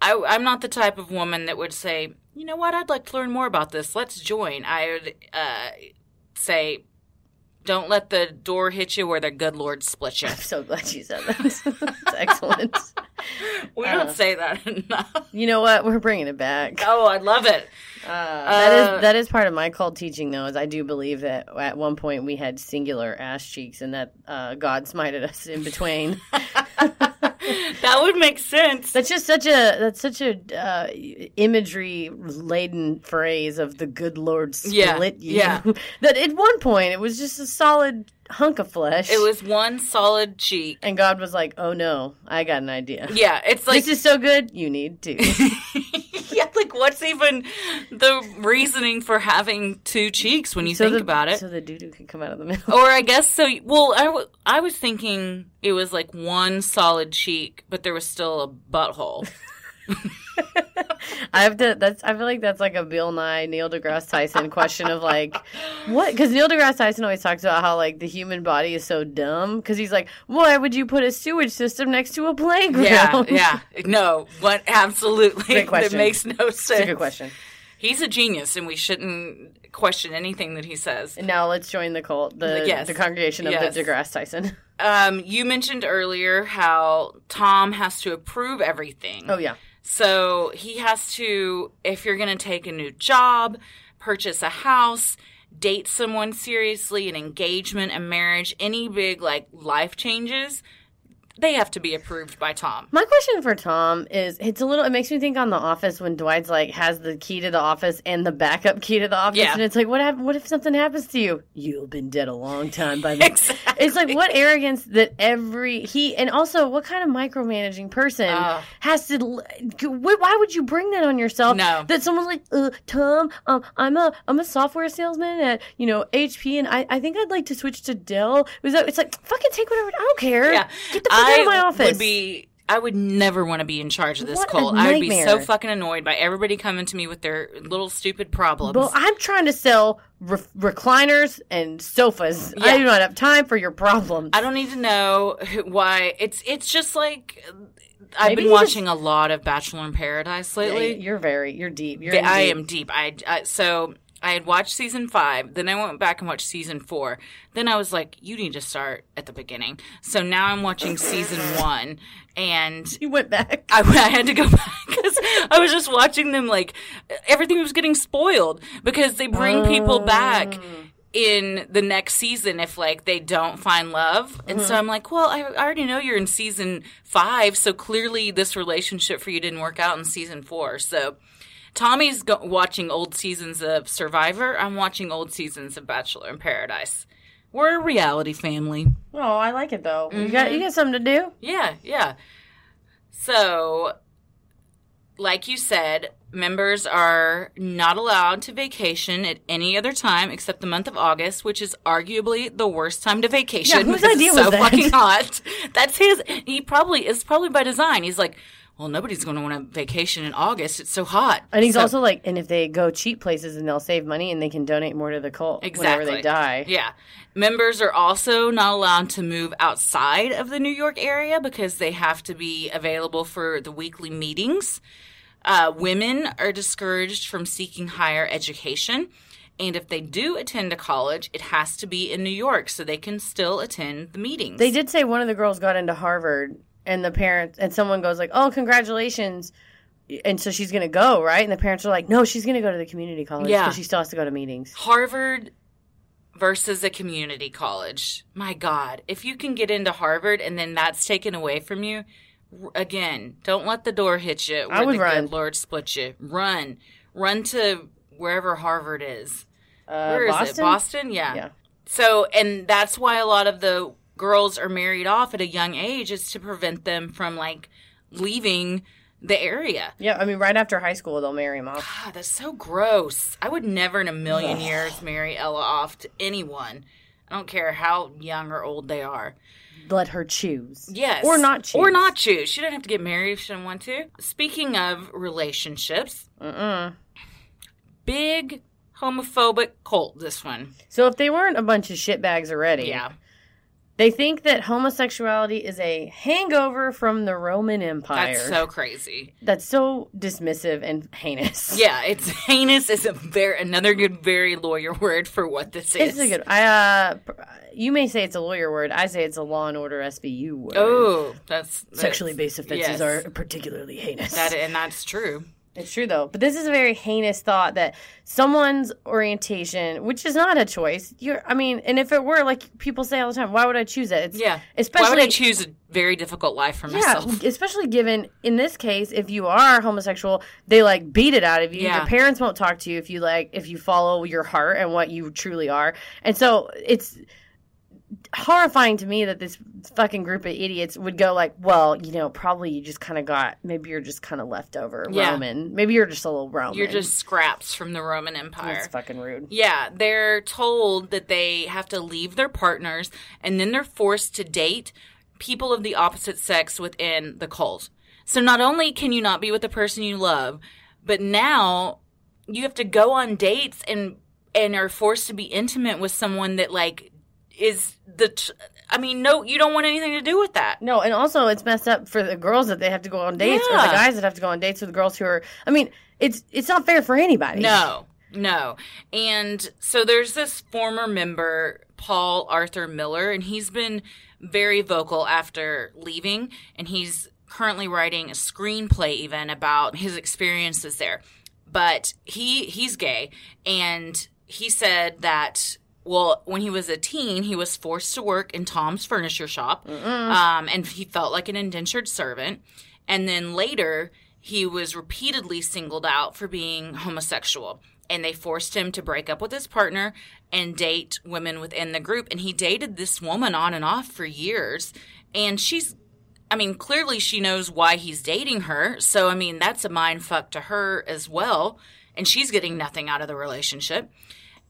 I, I'm not the type of woman that would say, you know what, I'd like to learn more about this. Let's join. I would uh, say, don't let the door hit you where the good Lord split you. I'm so glad you said that. It's excellent. We Uh. don't say that enough. You know what? We're bringing it back. Oh, I love it. Uh, that Uh, is that is part of my cult teaching, though. Is I do believe that at one point we had singular ass cheeks, and that uh, God smited us in between. That would make sense. that's just such a that's such a uh, imagery laden phrase of the good Lord split Yeah, you. yeah. that at one point it was just a solid hunk of flesh. It was one solid cheek. and God was like, "Oh no, I got an idea. Yeah, it's like this is so good, you need to." like what's even the reasoning for having two cheeks when you so think the, about it? so the doo doo can come out of the middle. or I guess so. Well, I, w- I was thinking it was like one solid cheek, but there was still a butthole. I have to. That's. I feel like that's like a Bill Nye, Neil deGrasse Tyson question of like, what? Because Neil deGrasse Tyson always talks about how like the human body is so dumb. Because he's like, why would you put a sewage system next to a playground? yeah. No, what? Absolutely. That makes no It's a good sense. question. He's a genius, and we shouldn't question anything that he says. And now let's join the cult, the Yes. the congregation of Yes. the deGrasse Tyson. Um, you mentioned earlier how Tom has to approve everything. Oh yeah. So he has to, if you're going to take a new job, purchase a house, date someone seriously, an engagement, a marriage, any big like life changes, they have to be approved by Tom. My question for Tom is it's a little it makes me think on the office when Dwight's like has the key to the office and the backup key to the office Yeah. and it's like what hap- what if something happens to you? You've been dead a long time by then. Exactly. It's like what arrogance that every he and also what kind of micromanaging person Oh. has to l- why would you bring that on yourself? No. That someone's like, uh, Tom, um, I'm a I'm a software salesman at you know HP and I, I think I'd like to switch to Dell. It was it's like fucking take whatever I don't care. Yeah. Get the fuck of my I office. would be. I would never want to be in charge of this What cult. I would be so fucking annoyed by everybody coming to me with their little stupid problems. Well, I'm trying to sell re- recliners and sofas. I do not have time for your problems. I don't need to know why. It's it's just like I've Maybe been watching a lot of Bachelor in Paradise Yeah, lately. You're very, you're deep. You're I deep. am deep. I, I so I had watched season five, then I went back and watched season four. Then I was like, you need to start at the beginning. So now I'm watching season one, and You went back. I, I had to go back because I was just watching them like everything was getting spoiled because they bring people back oh. in the next season if like they don't find love and so mm-hmm. i'm like well I, I already know you're in season five so clearly this relationship for you didn't work out in season four so tommy's go- watching old seasons of survivor i'm watching old seasons of bachelor in paradise we're a reality family Oh, I like it though. You got, you mm-hmm. got something to do. yeah, yeah. So, like you said, members are not allowed to vacation at any other time except the month of August, which is arguably the worst time to vacation. Yeah, whose idea it's was so that? fucking hot. That's his. He probably is probably by design. He's like, well, nobody's going to want to vacation in August. It's so hot. And he's So- also like, and if they go cheap places and they'll save money and they can donate more to the cult Exactly. whenever they die. Yeah. Members are also not allowed to move outside of the New York area because they have to be available for the weekly meetings. Uh, women are discouraged from seeking higher education. And if they do attend a college, it has to be in New York so they can still attend the meetings. They did say one of the girls got into Harvard, and the parents and someone goes like, "Oh, congratulations." And so she's gonna go, right? And the parents are like, "No, she's gonna go to the community college Yeah. because she still has to go to meetings." Harvard versus a community college. My God, if you can get into Harvard and then that's taken away from you, r- again, don't let the door hit you. I where would the run. Good Lord split you. Run, run to wherever Harvard is. Uh, Where is Boston? it? Boston. Yeah. Yeah. So, and that's why a lot of the girls are married off at a young age is to prevent them from like leaving the area. Yeah, I mean, right after high school, they'll marry him off. God, that's so gross. I would never in a million years marry Ella off to anyone. I don't care how young or old they are. Let her choose. Yes. Or not choose. Or not choose. She doesn't have to get married if she doesn't want to. Speaking of relationships, Mm-mm. big homophobic cult. This one, So if they weren't a bunch of shitbags already, yeah, they think that homosexuality is a hangover from the Roman Empire. that's so crazy. That's so dismissive and heinous. Yeah, it's heinous. Is a very another good, very lawyer word for what this is. It's a good. I uh, you may say it's a lawyer word. I say it's a law and order SVU word. Oh, that's, that's sexually based offenses yes. are particularly heinous. that, and that's true. It's true though, but this is a very heinous thought that someone's orientation, which is not a choice. You're, I mean, and if it were, like people say all the time, why would I choose it? It's, Yeah, especially why would I choose a very difficult life for myself? yeah, especially given in this case, if you are homosexual, they like beat it out of you. Yeah. Your parents won't talk to you if you like if you follow your heart and what you truly are. And so it's horrifying to me that this fucking group of idiots would go like, well, you know, probably you just kind of got maybe you're just kind of leftover Yeah. Roman. Maybe you're just a little Roman. You're just scraps from the Roman Empire. that's fucking rude. Yeah, they're told that they have to leave their partners and then they're forced to date people of the opposite sex within the cult. So not only can you not be with the person you love, but now you have to go on dates and and are forced to be intimate with someone that like is the t- I mean, no, you don't want anything to do with that. No, and also it's messed up for the girls that they have to go on dates, or the guys that have to go on dates with girls who are. I mean, it's it's not fair for anybody. No, no. And so there's this former member, Paul Arthur Miller, and he's been very vocal after leaving, and he's currently writing a screenplay even about his experiences there. But he he's gay, and he said that well, when he was a teen, he was forced to work in Tom's furniture shop, um, and he felt like an indentured servant. And then later, he was repeatedly singled out for being homosexual. And they forced him to break up with his partner and date women within the group. And he dated this woman on and off for years. And she's, I mean, clearly she knows why he's dating her. So, I mean, that's a mind fuck to her as well. And she's getting nothing out of the relationship.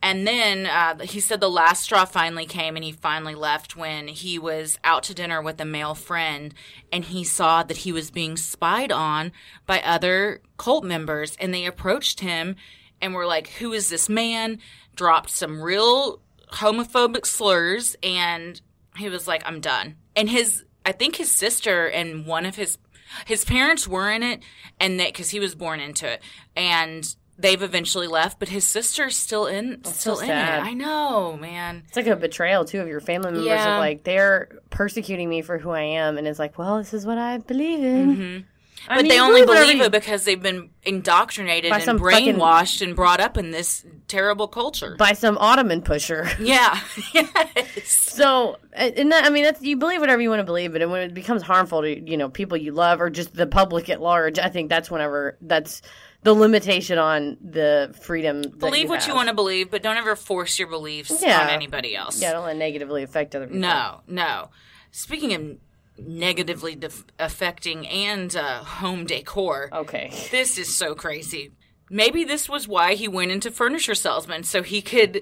And then uh, he said the last straw finally came and he finally left when he was out to dinner with a male friend and he saw that he was being spied on by other cult members and they approached him and were like, Who is this man? Dropped some real homophobic slurs and he was like, I'm done. And his, I think his sister and one of his, his parents were in it and that, cause he was born into it. And they've eventually left, but his sister's still in, still so in it. I know, man. It's like a betrayal too of your family members. Yeah. Of like they're persecuting me for who I am, and it's like, well, this is what I believe in. Mm-hmm. I But mean, they only believe it because they've been indoctrinated and fucking- brainwashed and brought up in this terrible culture. by some Ottoman pusher. yeah. yes. So, and that, I mean, that's you believe whatever you want to believe, but when it becomes harmful to you know people you love or just the public at large, I think that's whenever that's the limitation on the freedom. Believe what you want to believe, but don't ever force your beliefs Yeah. on anybody else. Yeah, don't let negatively affect other people. No, no. Speaking of negatively def- affecting and uh, home decor, Okay. this is so crazy. Maybe this was why he went into furniture salesman, so he could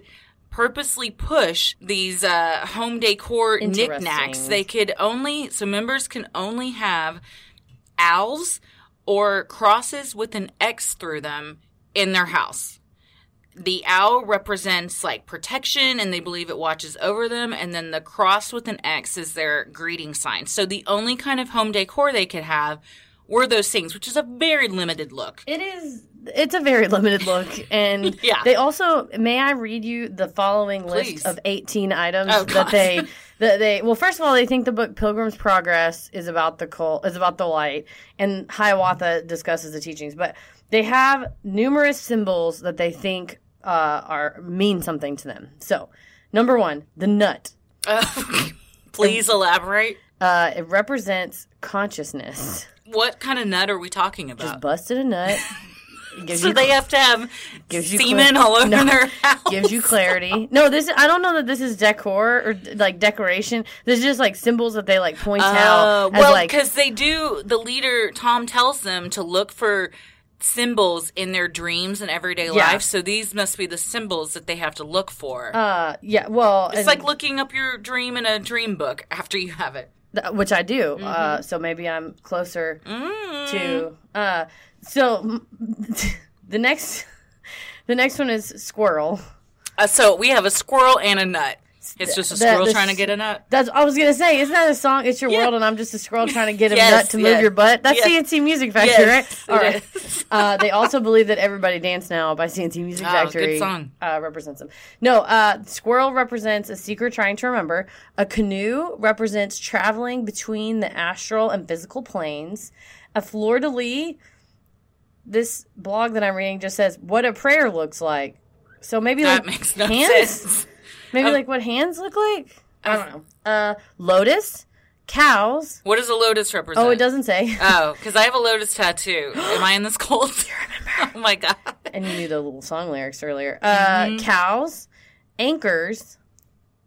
purposely push these uh, home decor knickknacks. They could only, so members can only have owls or crosses with an X through them in their house. The owl represents like protection and they believe it watches over them. And then the cross with an X is their greeting sign. So the only kind of home decor they could have were those things, which is a very limited look. It is. It's a very limited look, and Yeah. they also. May I read you the following Please. list of eighteen items Oh, that they that they. Well, first of all, they think the book Pilgrim's Progress is about the cult, is about the light, and Hiawatha discusses the teachings. But they have numerous symbols that they think uh, are mean something to them. So, number one, the nut. Please elaborate. Uh, it represents consciousness. What kind of nut are we talking about? Just busted a nut. Gives so you they have to have Gives you semen clear- all over No. their house. gives you clarity. No, this I don't know that this is decor or like decoration. This is just like symbols that they like point Uh, out well, like because they do. The leader Tom tells them to look for symbols in their dreams and everyday Yeah. life. So these must be the symbols that they have to look for. uh yeah, well, it's like looking up your dream in a dream book after you have it. Which I do. Uh Mm-hmm. so maybe I'm closer Mm. to uh so the next The next one is squirrel. Uh, so we have a squirrel and a nut. It's just a The- squirrel the trying to get a nut. That's I was gonna say. Isn't that a song? It's your Yeah. world, and I'm just a squirrel trying to get a Yes, nut to move yes. your butt. That's Yes. C+C Music Factory, Yes, right? All right. Uh, they also believe that "Everybody Dance Now" by C+C Music Oh, good Factory song. Uh, represents them. No, uh, squirrel represents a seeker trying to remember. A canoe represents traveling between the astral and physical planes. A fleur de lis. This blog that I'm reading just says what a prayer looks like. So maybe That like makes no hands. sense. Maybe Um, like what hands look like? I don't know. Uh, lotus, cows. What does a lotus represent? Oh, it doesn't say. Oh, because I have a lotus tattoo. Am I in this cult? oh my god. and you knew the little song lyrics earlier. Uh, Cows, anchors,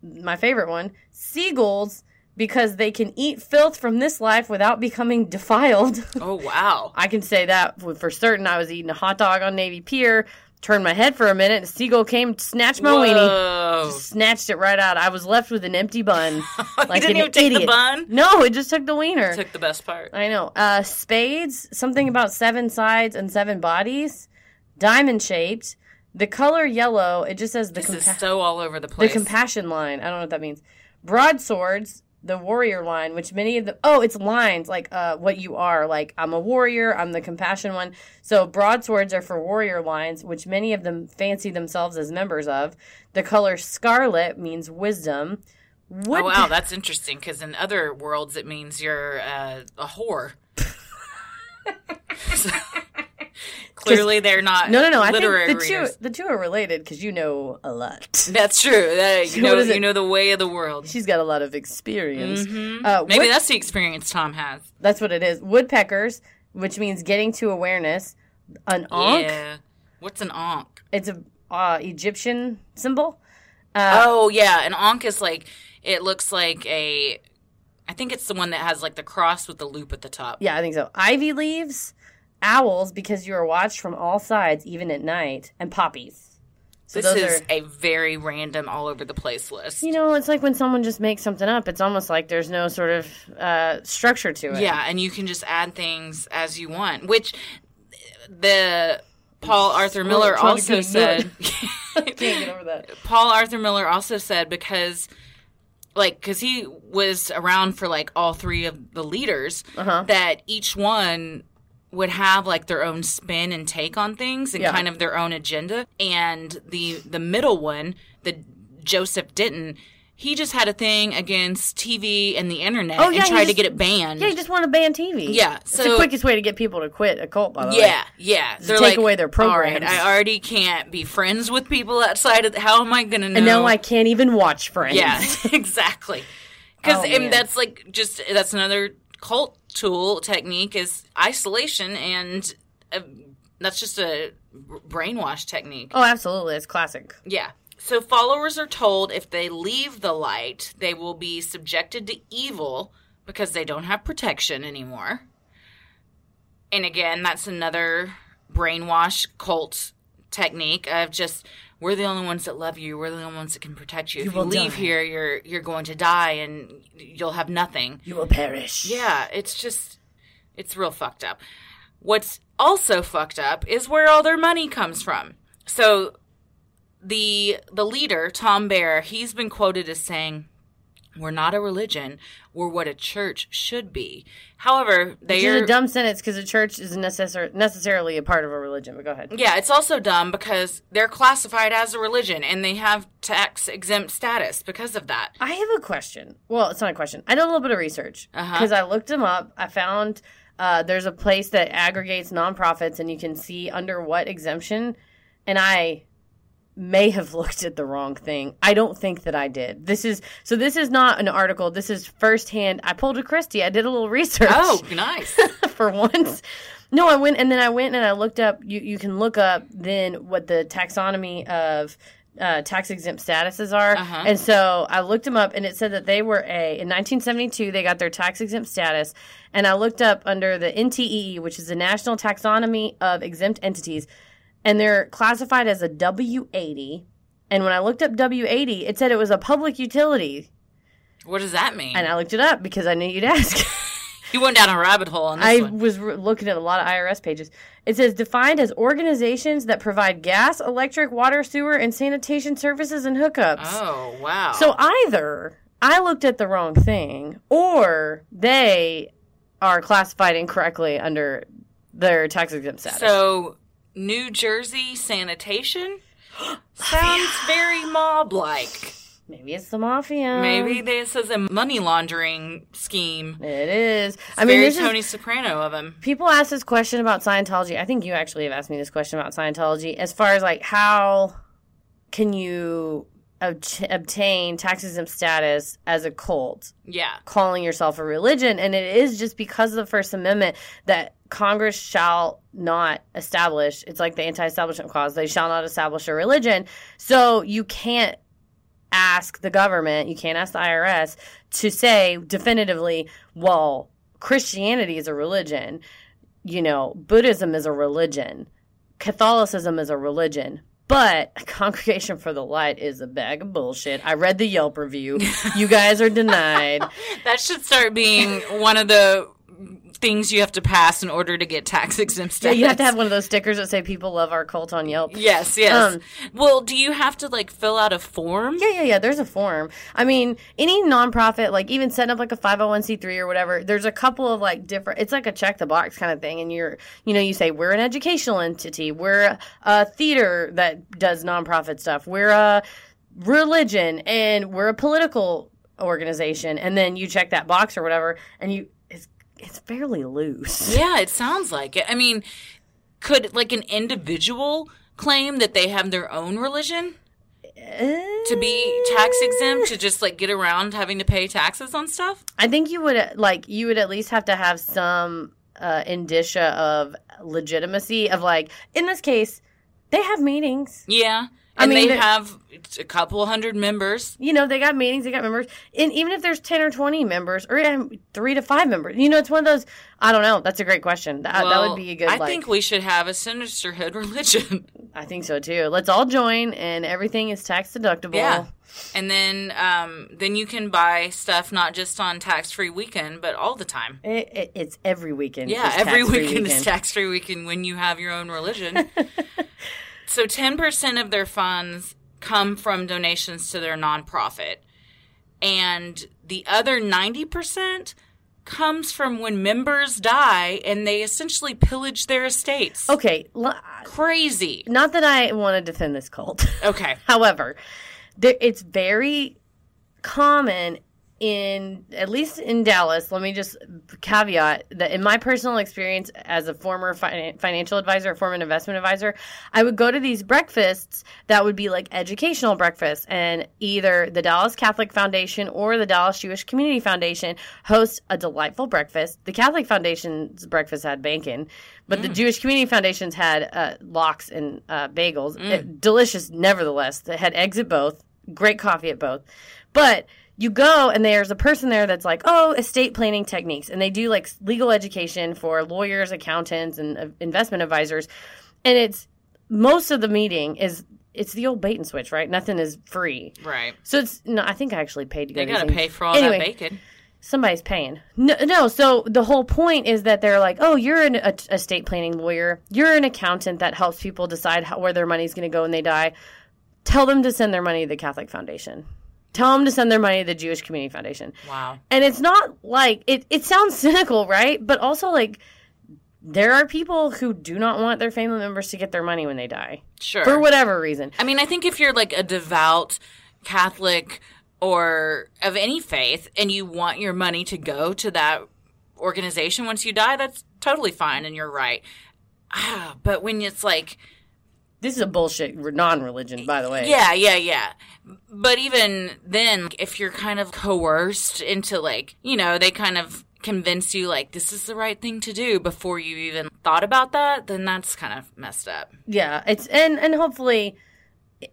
my favorite one, seagulls, because they can eat filth from this life without becoming defiled. Oh wow. I can say that for certain. I was eating a hot dog on Navy Pier, turned my head for a minute, a seagull came, snatched my weenie. Whoa. Snatched it right out. I was left with an empty bun. like didn't an even take the bun? No, it just took the wiener. Took the best part. I know. Uh, spades, something about seven sides and seven bodies. Diamond shaped. The color yellow, it just says the, This is so all over the place. the compassion line. I don't know what that means. Broadswords, the warrior line, which many of the oh, it's lines like uh, what you are. Like I'm a warrior. I'm the compassion one. So broadswords are for warrior lines, which many of them fancy themselves as members of. The color scarlet means wisdom. Wood oh wow, that's interesting because in other worlds it means you're uh, a whore. So, clearly, they're not. no, no, no. I think the two the two are related because you know a lot. That's true. That, you know, you know the way of the world. She's got a lot of experience. Uh, Mm-hmm. Maybe wood- that's the experience Tom has. that's what it is. Woodpeckers, which means getting to awareness. An ankh, Yeah. What's an ankh? it's a uh, Egyptian symbol. Uh, oh yeah, an ankh is like it looks like a. I think it's the one that has like the cross with the loop at the top. Yeah, I think so. Ivy leaves, owls, because you are watched from all sides, even at night, and poppies. So this is are. a very random, all over the place list. You know, it's like when someone just makes something up. It's almost like there's no sort of uh, structure to it. Yeah, and you can just add things as you want, which the Paul Arthur Miller also said. Can't get over that. Paul Arthur Miller also said because, like, because he was around for like all three of the leaders, Uh-huh. that each one would have like their own spin and take on things and Yeah. kind of their own agenda. And the the middle one, the Joseph Denton. He just had a thing against TV and the internet Oh, yeah, and tried to get it banned. Yeah, he just want to ban TV. Yeah, it's the quickest way to get people to quit a cult. By the way. Yeah, yeah. They're take like, away their All right, programs." I already can't be friends with people outside of. The, how am I going to know? And now I can't even watch Friends. Yeah, exactly. Because Oh, man. that's like just that's another cult tool technique is isolation, and uh, that's just a brainwash technique. Oh, absolutely. It's classic. Yeah. So followers are told if they leave the light, they will be subjected to evil because they don't have protection anymore. And again, that's another brainwash cult technique of just we're the only ones that love you. We're the only ones that can protect you. if you leave die. here, you're you're going to die and you'll have nothing. You will perish. Yeah, it's just it's real fucked up. What's also fucked up is where all their money comes from. So the the leader, Tom Baer, he's been quoted as saying, "We're not a religion. We're what a church should be." However, they Which are is a dumb sentence because a church isn't necessar- necessarily a part of a religion. But go ahead. yeah, it's also dumb because they're classified as a religion and they have tax exempt status because of that. I have a question. Well, it's not a question. I did a little bit of research Uh-huh. because I looked them up. I found uh, there's a place that aggregates nonprofits, and you can see under what exemption. And I may have looked at the wrong thing. I don't think that I did. This is so. This is not an article. This is firsthand. I pulled a Christie. I did a little research. Oh, nice. for once. No, I went and then I went and I looked up. You you can look up then what the taxonomy of uh, tax exempt statuses are, Uh-huh. and so I looked them up, and it said that they were a in 1972 they got their tax exempt status, and I looked up under the NTEE, which is the National Taxonomy of Exempt Entities, and they're classified as a W80. And when I looked up W80, it said it was a public utility, what does that mean? and I looked it up because I knew you'd ask. You went down a rabbit hole on this I one. was re- looking at a lot of IRS pages. It says defined as organizations that provide gas, electric, water, sewer, and sanitation services and hookups. Oh wow. So either I looked at the wrong thing, or they are classified incorrectly under their tax exempt status. So, New Jersey sanitation sounds very mob like. maybe it's the mafia. Maybe this is a money laundering scheme. it is. I I mean, very this is Tony Soprano of him. people ask this question about Scientology. I think you actually have asked me this question about Scientology as far as like how can you obtain tax exempt status as a cult, Yeah. calling yourself a religion, and it is just because of the First Amendment that Congress shall not establish. It's like the anti-establishment clause; they shall not establish a religion. So you can't ask the government, you can't ask the IRS to say definitively, well, Christianity is a religion, you know, Buddhism is a religion, Catholicism is a religion. But Congregation for the Light is a bag of bullshit. I read the Yelp review. You guys are denied. That should start being one of the things you have to pass in order to get tax exempt Yeah, status. you have to have one of those stickers that say people love our cult on Yelp. Yes, yes. Um, well, do you have to like fill out a form? Yeah, yeah, yeah. There's a form. I mean, any nonprofit, like even setting up like a 501c3 or whatever, there's a couple of like different, it's like a check the box kind of thing. And you're, you know, you say, we're an educational entity, we're a theater that does nonprofit stuff, we're a religion, and we're a political organization. And then you check that box or whatever, and you, it's, fairly loose. Yeah, it sounds like it. I mean, could like an individual claim that they have their own religion to be tax exempt to just like get around having to pay taxes on stuff? I think you would like you would at least have to have some uh, indicia of legitimacy of like in this case they have meetings. Yeah. I And mean, they have a couple hundred members. You know they got meetings, they got members, and even if there's ten or twenty members or three to five members, you know it's one of those. I don't know. That's a great question. That, that would be a good. I like, think we should have a sinisterhood religion. I think so too. Let's all join, and everything is tax deductible. Yeah. And then um, then you can buy stuff not just on tax free weekend, but all the time. It, it, it's every weekend. Yeah, every tax-free weekend, is tax free weekend when you have your own religion. so 10% of their funds come from donations to their nonprofit. And the other 90% comes from when members die and they essentially pillage their estates. Okay, l- uh, Crazy. not that I want to defend this cult. Okay. However, there, it's very common in at least in Dallas. Let me just caveat that in my personal experience as a former fi- financial advisor, a former investment advisor, I would go to these breakfasts that would be like educational breakfasts, and either the Dallas Catholic Foundation or the Dallas Jewish Community Foundation host a delightful breakfast. The Catholic Foundation's breakfast had bacon, but the Jewish Community Foundation's had uh, lox and uh, bagels. Uh, delicious, nevertheless. They had eggs at both, great coffee at both. But you go and there's a person there that's like, oh, estate planning techniques. And they do like legal education for lawyers, accountants, and uh, investment advisors. And it's most of the meeting is it's the old bait and switch, right? Nothing is free. Right. So it's no, I think I actually paid to go They to got to pay for all Anyway, that bacon. somebody's paying. No, no. So the whole point is that they're like, oh, you're an estate planning lawyer. You're an accountant that helps people decide how, where their money's going to go when they die. Tell them to send their money to the Catholic Foundation. Tell them to send their money to the Jewish Community Foundation. Wow. And it's not like it. It sounds cynical, right? But also like. There are people who do not want their family members to get their money when they die Sure. for whatever reason. I mean, I think if you're like a devout Catholic or of any faith and you want your money to go to that organization once you die, that's totally fine and you're right. Ah, but when it's like, This is a bullshit non-religion, by the way. yeah, yeah, yeah. But even then, if you're kind of coerced into like, you know, they kind of convince you like this is the right thing to do before you even thought about that, then that's kind of messed up. Yeah, it's and and hopefully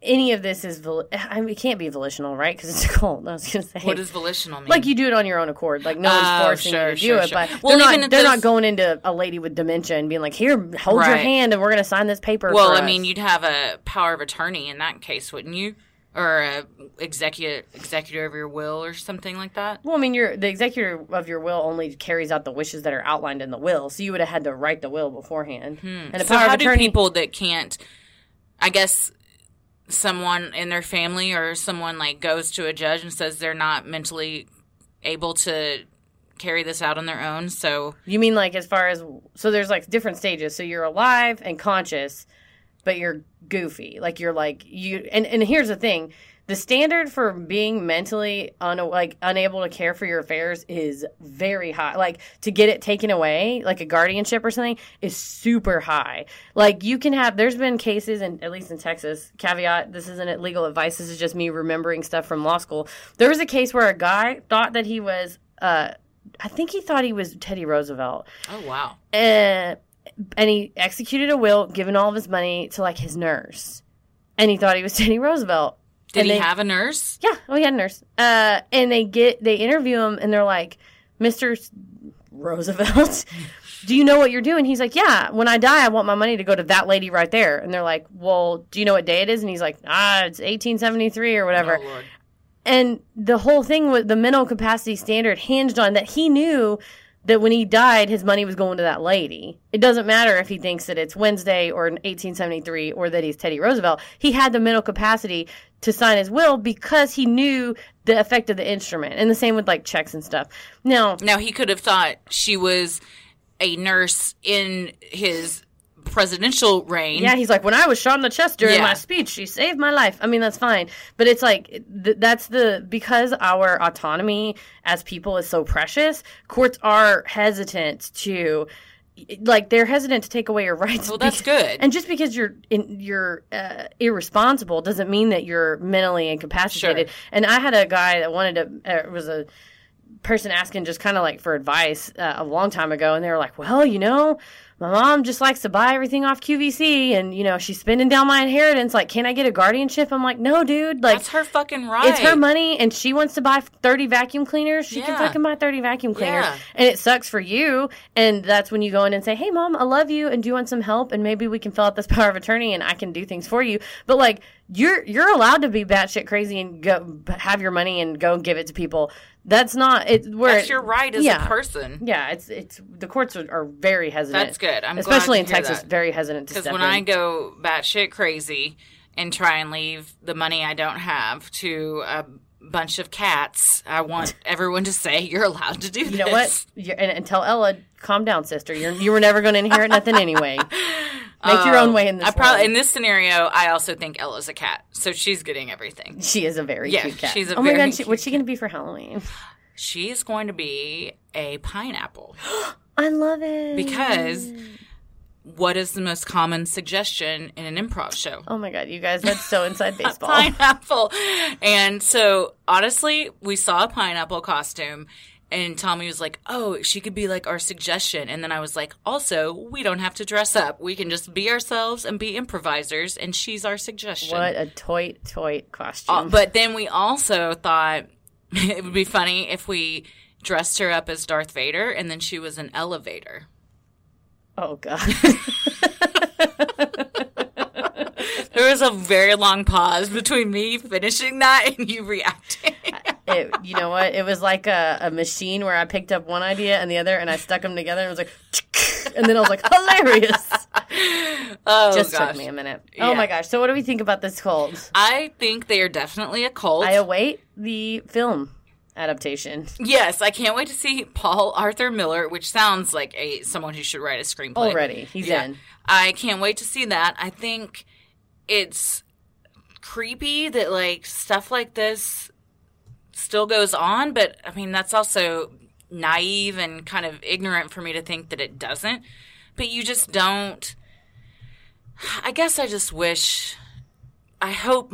any of this is vol- I mean, it can't be volitional, right? Because it's a cult. I was gonna say What does volitional mean? like you do it on your own accord. Like no one's Oh, forcing sure, you to sure, do it, sure. but Well, they're not they're those- not going into a lady with dementia and being like, "Here, hold your hand, and we're gonna sign this paper." well, I us." mean, you'd have a power of attorney in that case, wouldn't you? or a executive executor of your will or something like that. Well, I mean, you're the executor of your will only carries out the wishes that are outlined in the will, so you would have had to write the will beforehand. And a Hmm. So power how of do people that can't? I guess someone in their family or someone like goes to a judge and says they're not mentally able to carry this out on their own. So You mean like as far as so there's like different stages. So you're alive and conscious, but you're goofy. Like you're like you and and here's the thing. The standard for being mentally un, like unable to care for your affairs is very high. Like to get it taken away, like a guardianship or something, is super high. Like you can have. There's been cases, and at least in Texas. Caveat: This isn't legal advice. This is just me remembering stuff from law school. There was a case where a guy thought that he was. Uh, I think he thought he was Teddy Roosevelt. oh wow, Uh, and he executed a will, giving all of his money to like his nurse. And he thought he was Teddy Roosevelt. Did And he they- have a nurse? Yeah, oh, he had a nurse. Uh, and they get they interview him, and they're like, "Mr. Roosevelt, do you know what you're doing?" He's like, "Yeah. When I die, I want my money to go to that lady right there." And they're like, "Well, do you know what day it is?" And he's like, "Ah, it's 1873 or whatever." Oh lord. And the whole thing with the mental capacity standard hinged on that he knew that when he died, his money was going to that lady. It doesn't matter if he thinks that it's Wednesday or 1873 or that he's Teddy Roosevelt. He had the mental capacity to sign his will because he knew the effect of the instrument. And the same with like checks and stuff. Now, Now he could have thought she was a nurse in his presidential reign. Yeah, he's like, when I was shot in the chest during Yeah. my speech, she saved my life. I mean, that's fine. But it's like, th- that's the, because our autonomy as people is so precious, courts are hesitant to, like, they're hesitant to take away your rights. Well, that's because- good. And just because you're in, you're uh, irresponsible doesn't mean that you're mentally incapacitated. Sure. And I had a guy that wanted to, uh, was a, person asking just kind of like for advice uh, a long time ago and they were like well you know my mom just likes to buy everything off qvc and you know she's spending down my inheritance like can i get a guardianship i'm like no dude like That's her fucking right. it's her money and she wants to buy 30 vacuum cleaners she can fucking buy 30 vacuum cleaners Yeah. and it sucks for you and that's when you go in and say hey mom i love you and do you want some help and maybe we can fill out this power of attorney and i can do things for you but like you're you're allowed to be batshit crazy and go have your money and go give it to people that's not it where That's it- your right as yeah. a person. yeah it's it's the courts are, are very hesitant That's good. I'm especially in glad to hear texas that. very hesitant to Because when in. I go batshit crazy and try and leave the money I don't have to a bunch of cats, I want everyone to say you're allowed to do you know what this. You're, and, and tell ella calm down sister you're, you were never going to inherit nothing anyway make your own um, way in this I probably in this scenario, I also think Ella's a cat, so she's getting everything. She is a very Yeah, cute cat. she's a oh my god, she, what's she going to be for Halloween? She's going to be a pineapple I love it because what is the most common suggestion in an improv show? Oh my god, you guys, that's so inside baseball. pineapple. And so, honestly, we saw a pineapple costume, and Tommy was like, "Oh, she could be like our suggestion." And then I was like, "Also, we don't have to dress up. We can just be ourselves and be improvisers, and she's our suggestion." What a toy toy costume. Uh, but then we also thought it would be funny if we dressed her up as Darth Vader, and then she was an elevator. oh god. There was a very long pause between me finishing that and you reacting. it, you know what? It was like a, a machine where I picked up one idea and the other, and I stuck them together, and it was like, and then I was like, hilarious. oh Just gosh. took me a minute. Oh my gosh. So, what do we think about this cult? I think they are definitely a cult. I await the film adaptation. yes, I can't wait to see Paul Arthur Miller, which sounds like a someone who should write a screenplay. Already, he's Yeah. in. I can't wait to see that. I think it's creepy that like stuff like this still goes on, but I mean that's also naive and kind of ignorant for me to think that it doesn't. But you just don't I guess I just wish I hope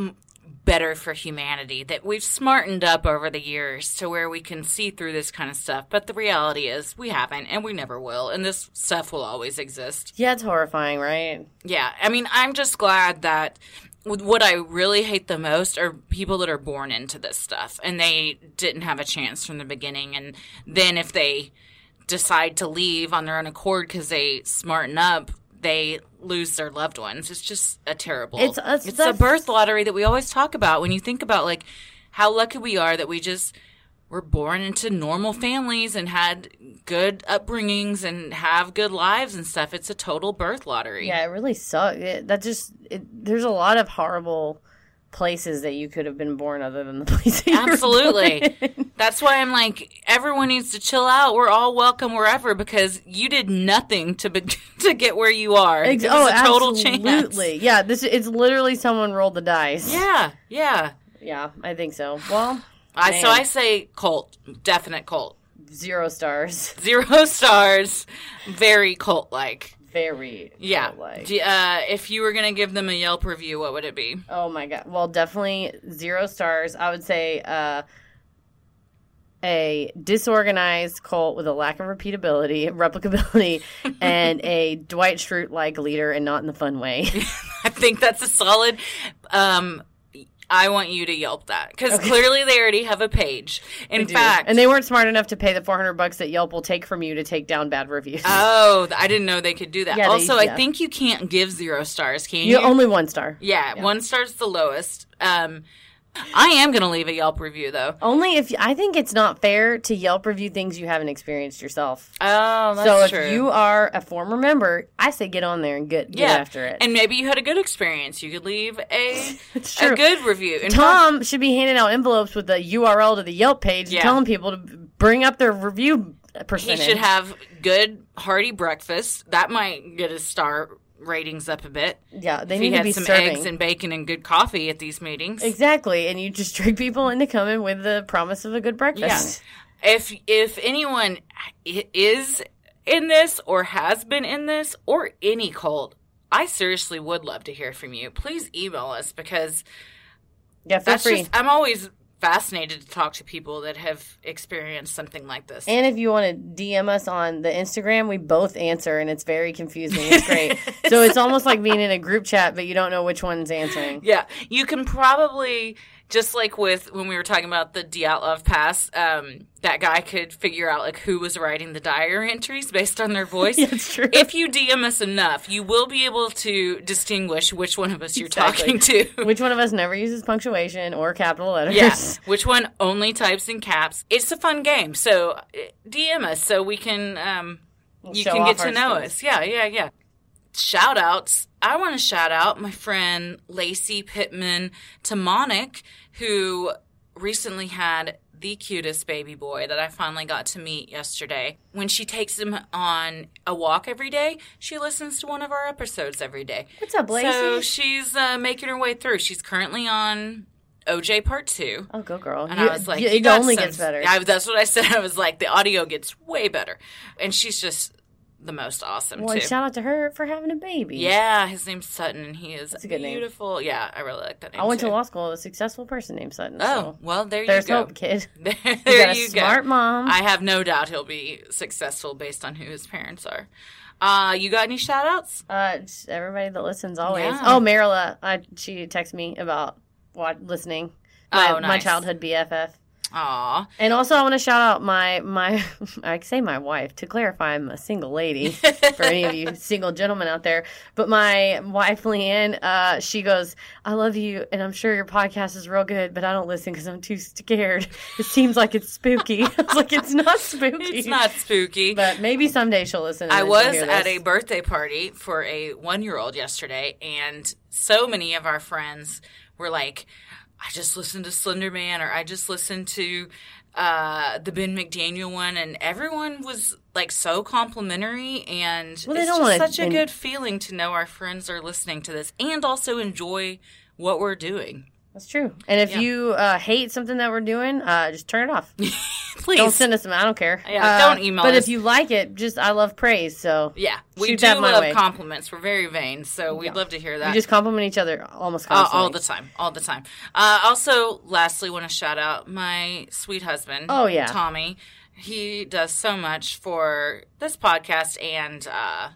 better for humanity that we've smartened up over the years to where we can see through this kind of stuff. But the reality is we haven't and we never will and this stuff will always exist. Yeah, it's horrifying, right? Yeah, I mean, I'm just glad that what I really hate the most are people that are born into this stuff and they didn't have a chance from the beginning. And then if they decide to leave on their own accord because they smarten up, they lose their loved ones. It's just a terrible. It's- it's- it's a birth lottery that we always talk about when you think about like how lucky we are that we just were born into normal families and had good upbringings and have good lives and stuff. It's a total birth lottery. Yeah, it really sucks. It, that just it, there's a lot of horrible places that you could have been born other than the place. That Absolutely. That's why I'm like, everyone needs to chill out. We're all welcome wherever because you did nothing to be- to get where you are. Ex- it was oh, a total change. absolutely. chance. Yeah, this it's literally someone rolled the dice. Yeah, yeah. yeah, I think so. Well, I so I say cult, definite cult. zero stars. Zero stars, very cult like. Very Yeah. Like, Do- uh, if you were gonna give them a Yelp review, what would it be? oh my god. Well, definitely zero stars. I would say uh, a disorganized cult with a lack of repeatability, replicability, and a Dwight Schrute like leader, and not in the fun way. I think that's a solid. Um, I want you to Yelp that because clearly they already have a page. In fact, and they weren't smart enough to pay the 400 bucks that Yelp will take from you to take down bad reviews. Oh, I didn't know they could do that. Yeah, they- also, I think you can't give zero stars, can you you? only one star. yeah, one star's the lowest. Um, I am going to leave a Yelp review though. Only if I think it's not fair to Yelp review things you haven't experienced yourself. Oh, that's so if true. you are a former member, I say get on there and get get yeah, after it. and maybe you had a good experience. You could leave a a good review. In fact- Tom should be handing out envelopes with the URL to the Yelp page, Yeah. and telling people to bring up their review percentage. he should have good hearty breakfast. That might get a star ratings up a bit. yeah, they If need he to had be some serving. eggs and bacon and good coffee at these meetings. exactly, and you just trick people into coming with the promise of a good breakfast. Yeah. if if anyone is in this or has been in this or any cult i seriously would love to hear from you please email us because Yeah, that's free. just i'm always fascinated to talk to people that have experienced something like this And if you want to DM us on the Instagram, we both answer, and it's very confusing. It's great. so it's almost like being in a group chat, but you don't know which one's answering. yeah you can probably just like with when we were talking about the Dyatlov Pass, um, that guy could figure out like who was writing the diary entries based on their voice. Yeah, true. If you DM us enough, you will be able to distinguish which one of us you're Exactly. talking to. Which one of us never uses punctuation or capital letters? Yes. Which one only types in caps? It's a fun game. So uh, DM us so we can um you can get to know skills. us. Yeah, yeah, yeah. Shout outs. I want to shout out my friend Lacey Pittman Tamonic, who recently had the cutest baby boy that I finally got to meet yesterday. When she takes him on a walk every day, she listens to one of our episodes every day. What's up, Lacey? So she's uh, making her way through. She's currently on OJ Part 2. Oh, go girl. And You- I was like, you- it only some- gets better. I, that's what I said. I was like, the audio gets way better. And she's just the most awesome, well, too. shout out to her for having a baby. yeah, his name's Sutton, and he is a good name. beautiful. Yeah, I really like that name. I went too. to law school with a successful person named Sutton. Oh, so well, there there's you go. hope, kid. There, You got a you smart go. mom. I have no doubt he'll be successful based on who his parents are. Uh, you got any shout outs? Uh, everybody that listens always. Yeah. Oh, Marilla, I, she texted me about what listening. My, Oh, my childhood BFF. Aw. And also, I want to shout out my my I say my wife to clarify. I'm a single lady for any of you single gentlemen out there. But my wife Leanne, uh, she goes, "I love you, and I'm sure your podcast is real good, but I don't listen because I'm too scared. It seems like it's spooky. I was like, it's not spooky. It's not spooky. But maybe someday she'll listen. I was at a birthday party for a one year old yesterday, and so many of our friends were like, I just listened to Slender Man, or I just listened to uh, the Ben McDaniel one, and everyone was like so complimentary, and Well, it's just such a good feeling to know our friends are listening to this and also enjoy what we're doing. That's true. And if Yeah. you uh, hate something that we're doing, uh, just turn it off. Please. Don't send us them. I don't care. Yeah, Uh, don't email us. But us. if you like it, just I love praise. So yeah, we Shoot do that my love way. compliments. We're very vain, so we'd love to hear that. we just compliment each other almost Uh, constantly. all the time, all the time. Uh, also, lastly, want to shout out my sweet husband. Oh, yeah. Tommy. He does so much for this podcast and uh,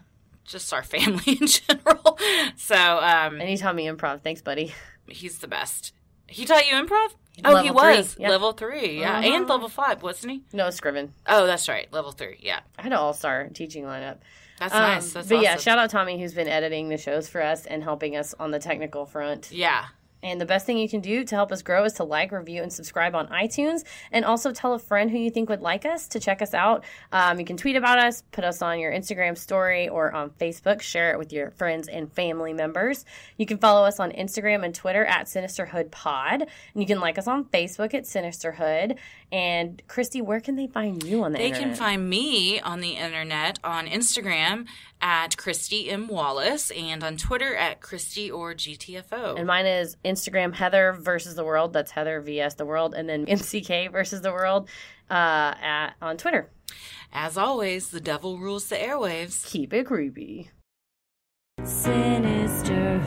just our family in general. So um, And he taught improv. Thanks, buddy. He's the best. He taught you improv? Oh, he three, was yeah. level three, yeah, Uh-huh. and level five, wasn't he? No, Scriven. Oh, that's right, level three, yeah. I had an all star teaching lineup. That's Um, nice. That's but yeah, shout out Tommy who's been editing the shows for us and helping us on the technical front. Yeah. And the best thing you can do to help us grow is to like, review, and subscribe on iTunes. And also tell a friend who you think would like us to check us out. Um, you can tweet about us, put us on your Instagram story or on Facebook. Share it with your friends and family members. You can follow us on Instagram and Twitter at Sinisterhood Pod. And you can like us on Facebook at Sinisterhood. And Christy, where can they find you on the internet? They internet? can find me on the internet on Instagram at Christy M. Wallace and on Twitter at Christy or GTFO. And mine is Instagram Heather versus the world. That's Heather vs the world, and then MCK versus the world uh, at on Twitter. As always, the devil rules the airwaves. Keep it creepy. Sinister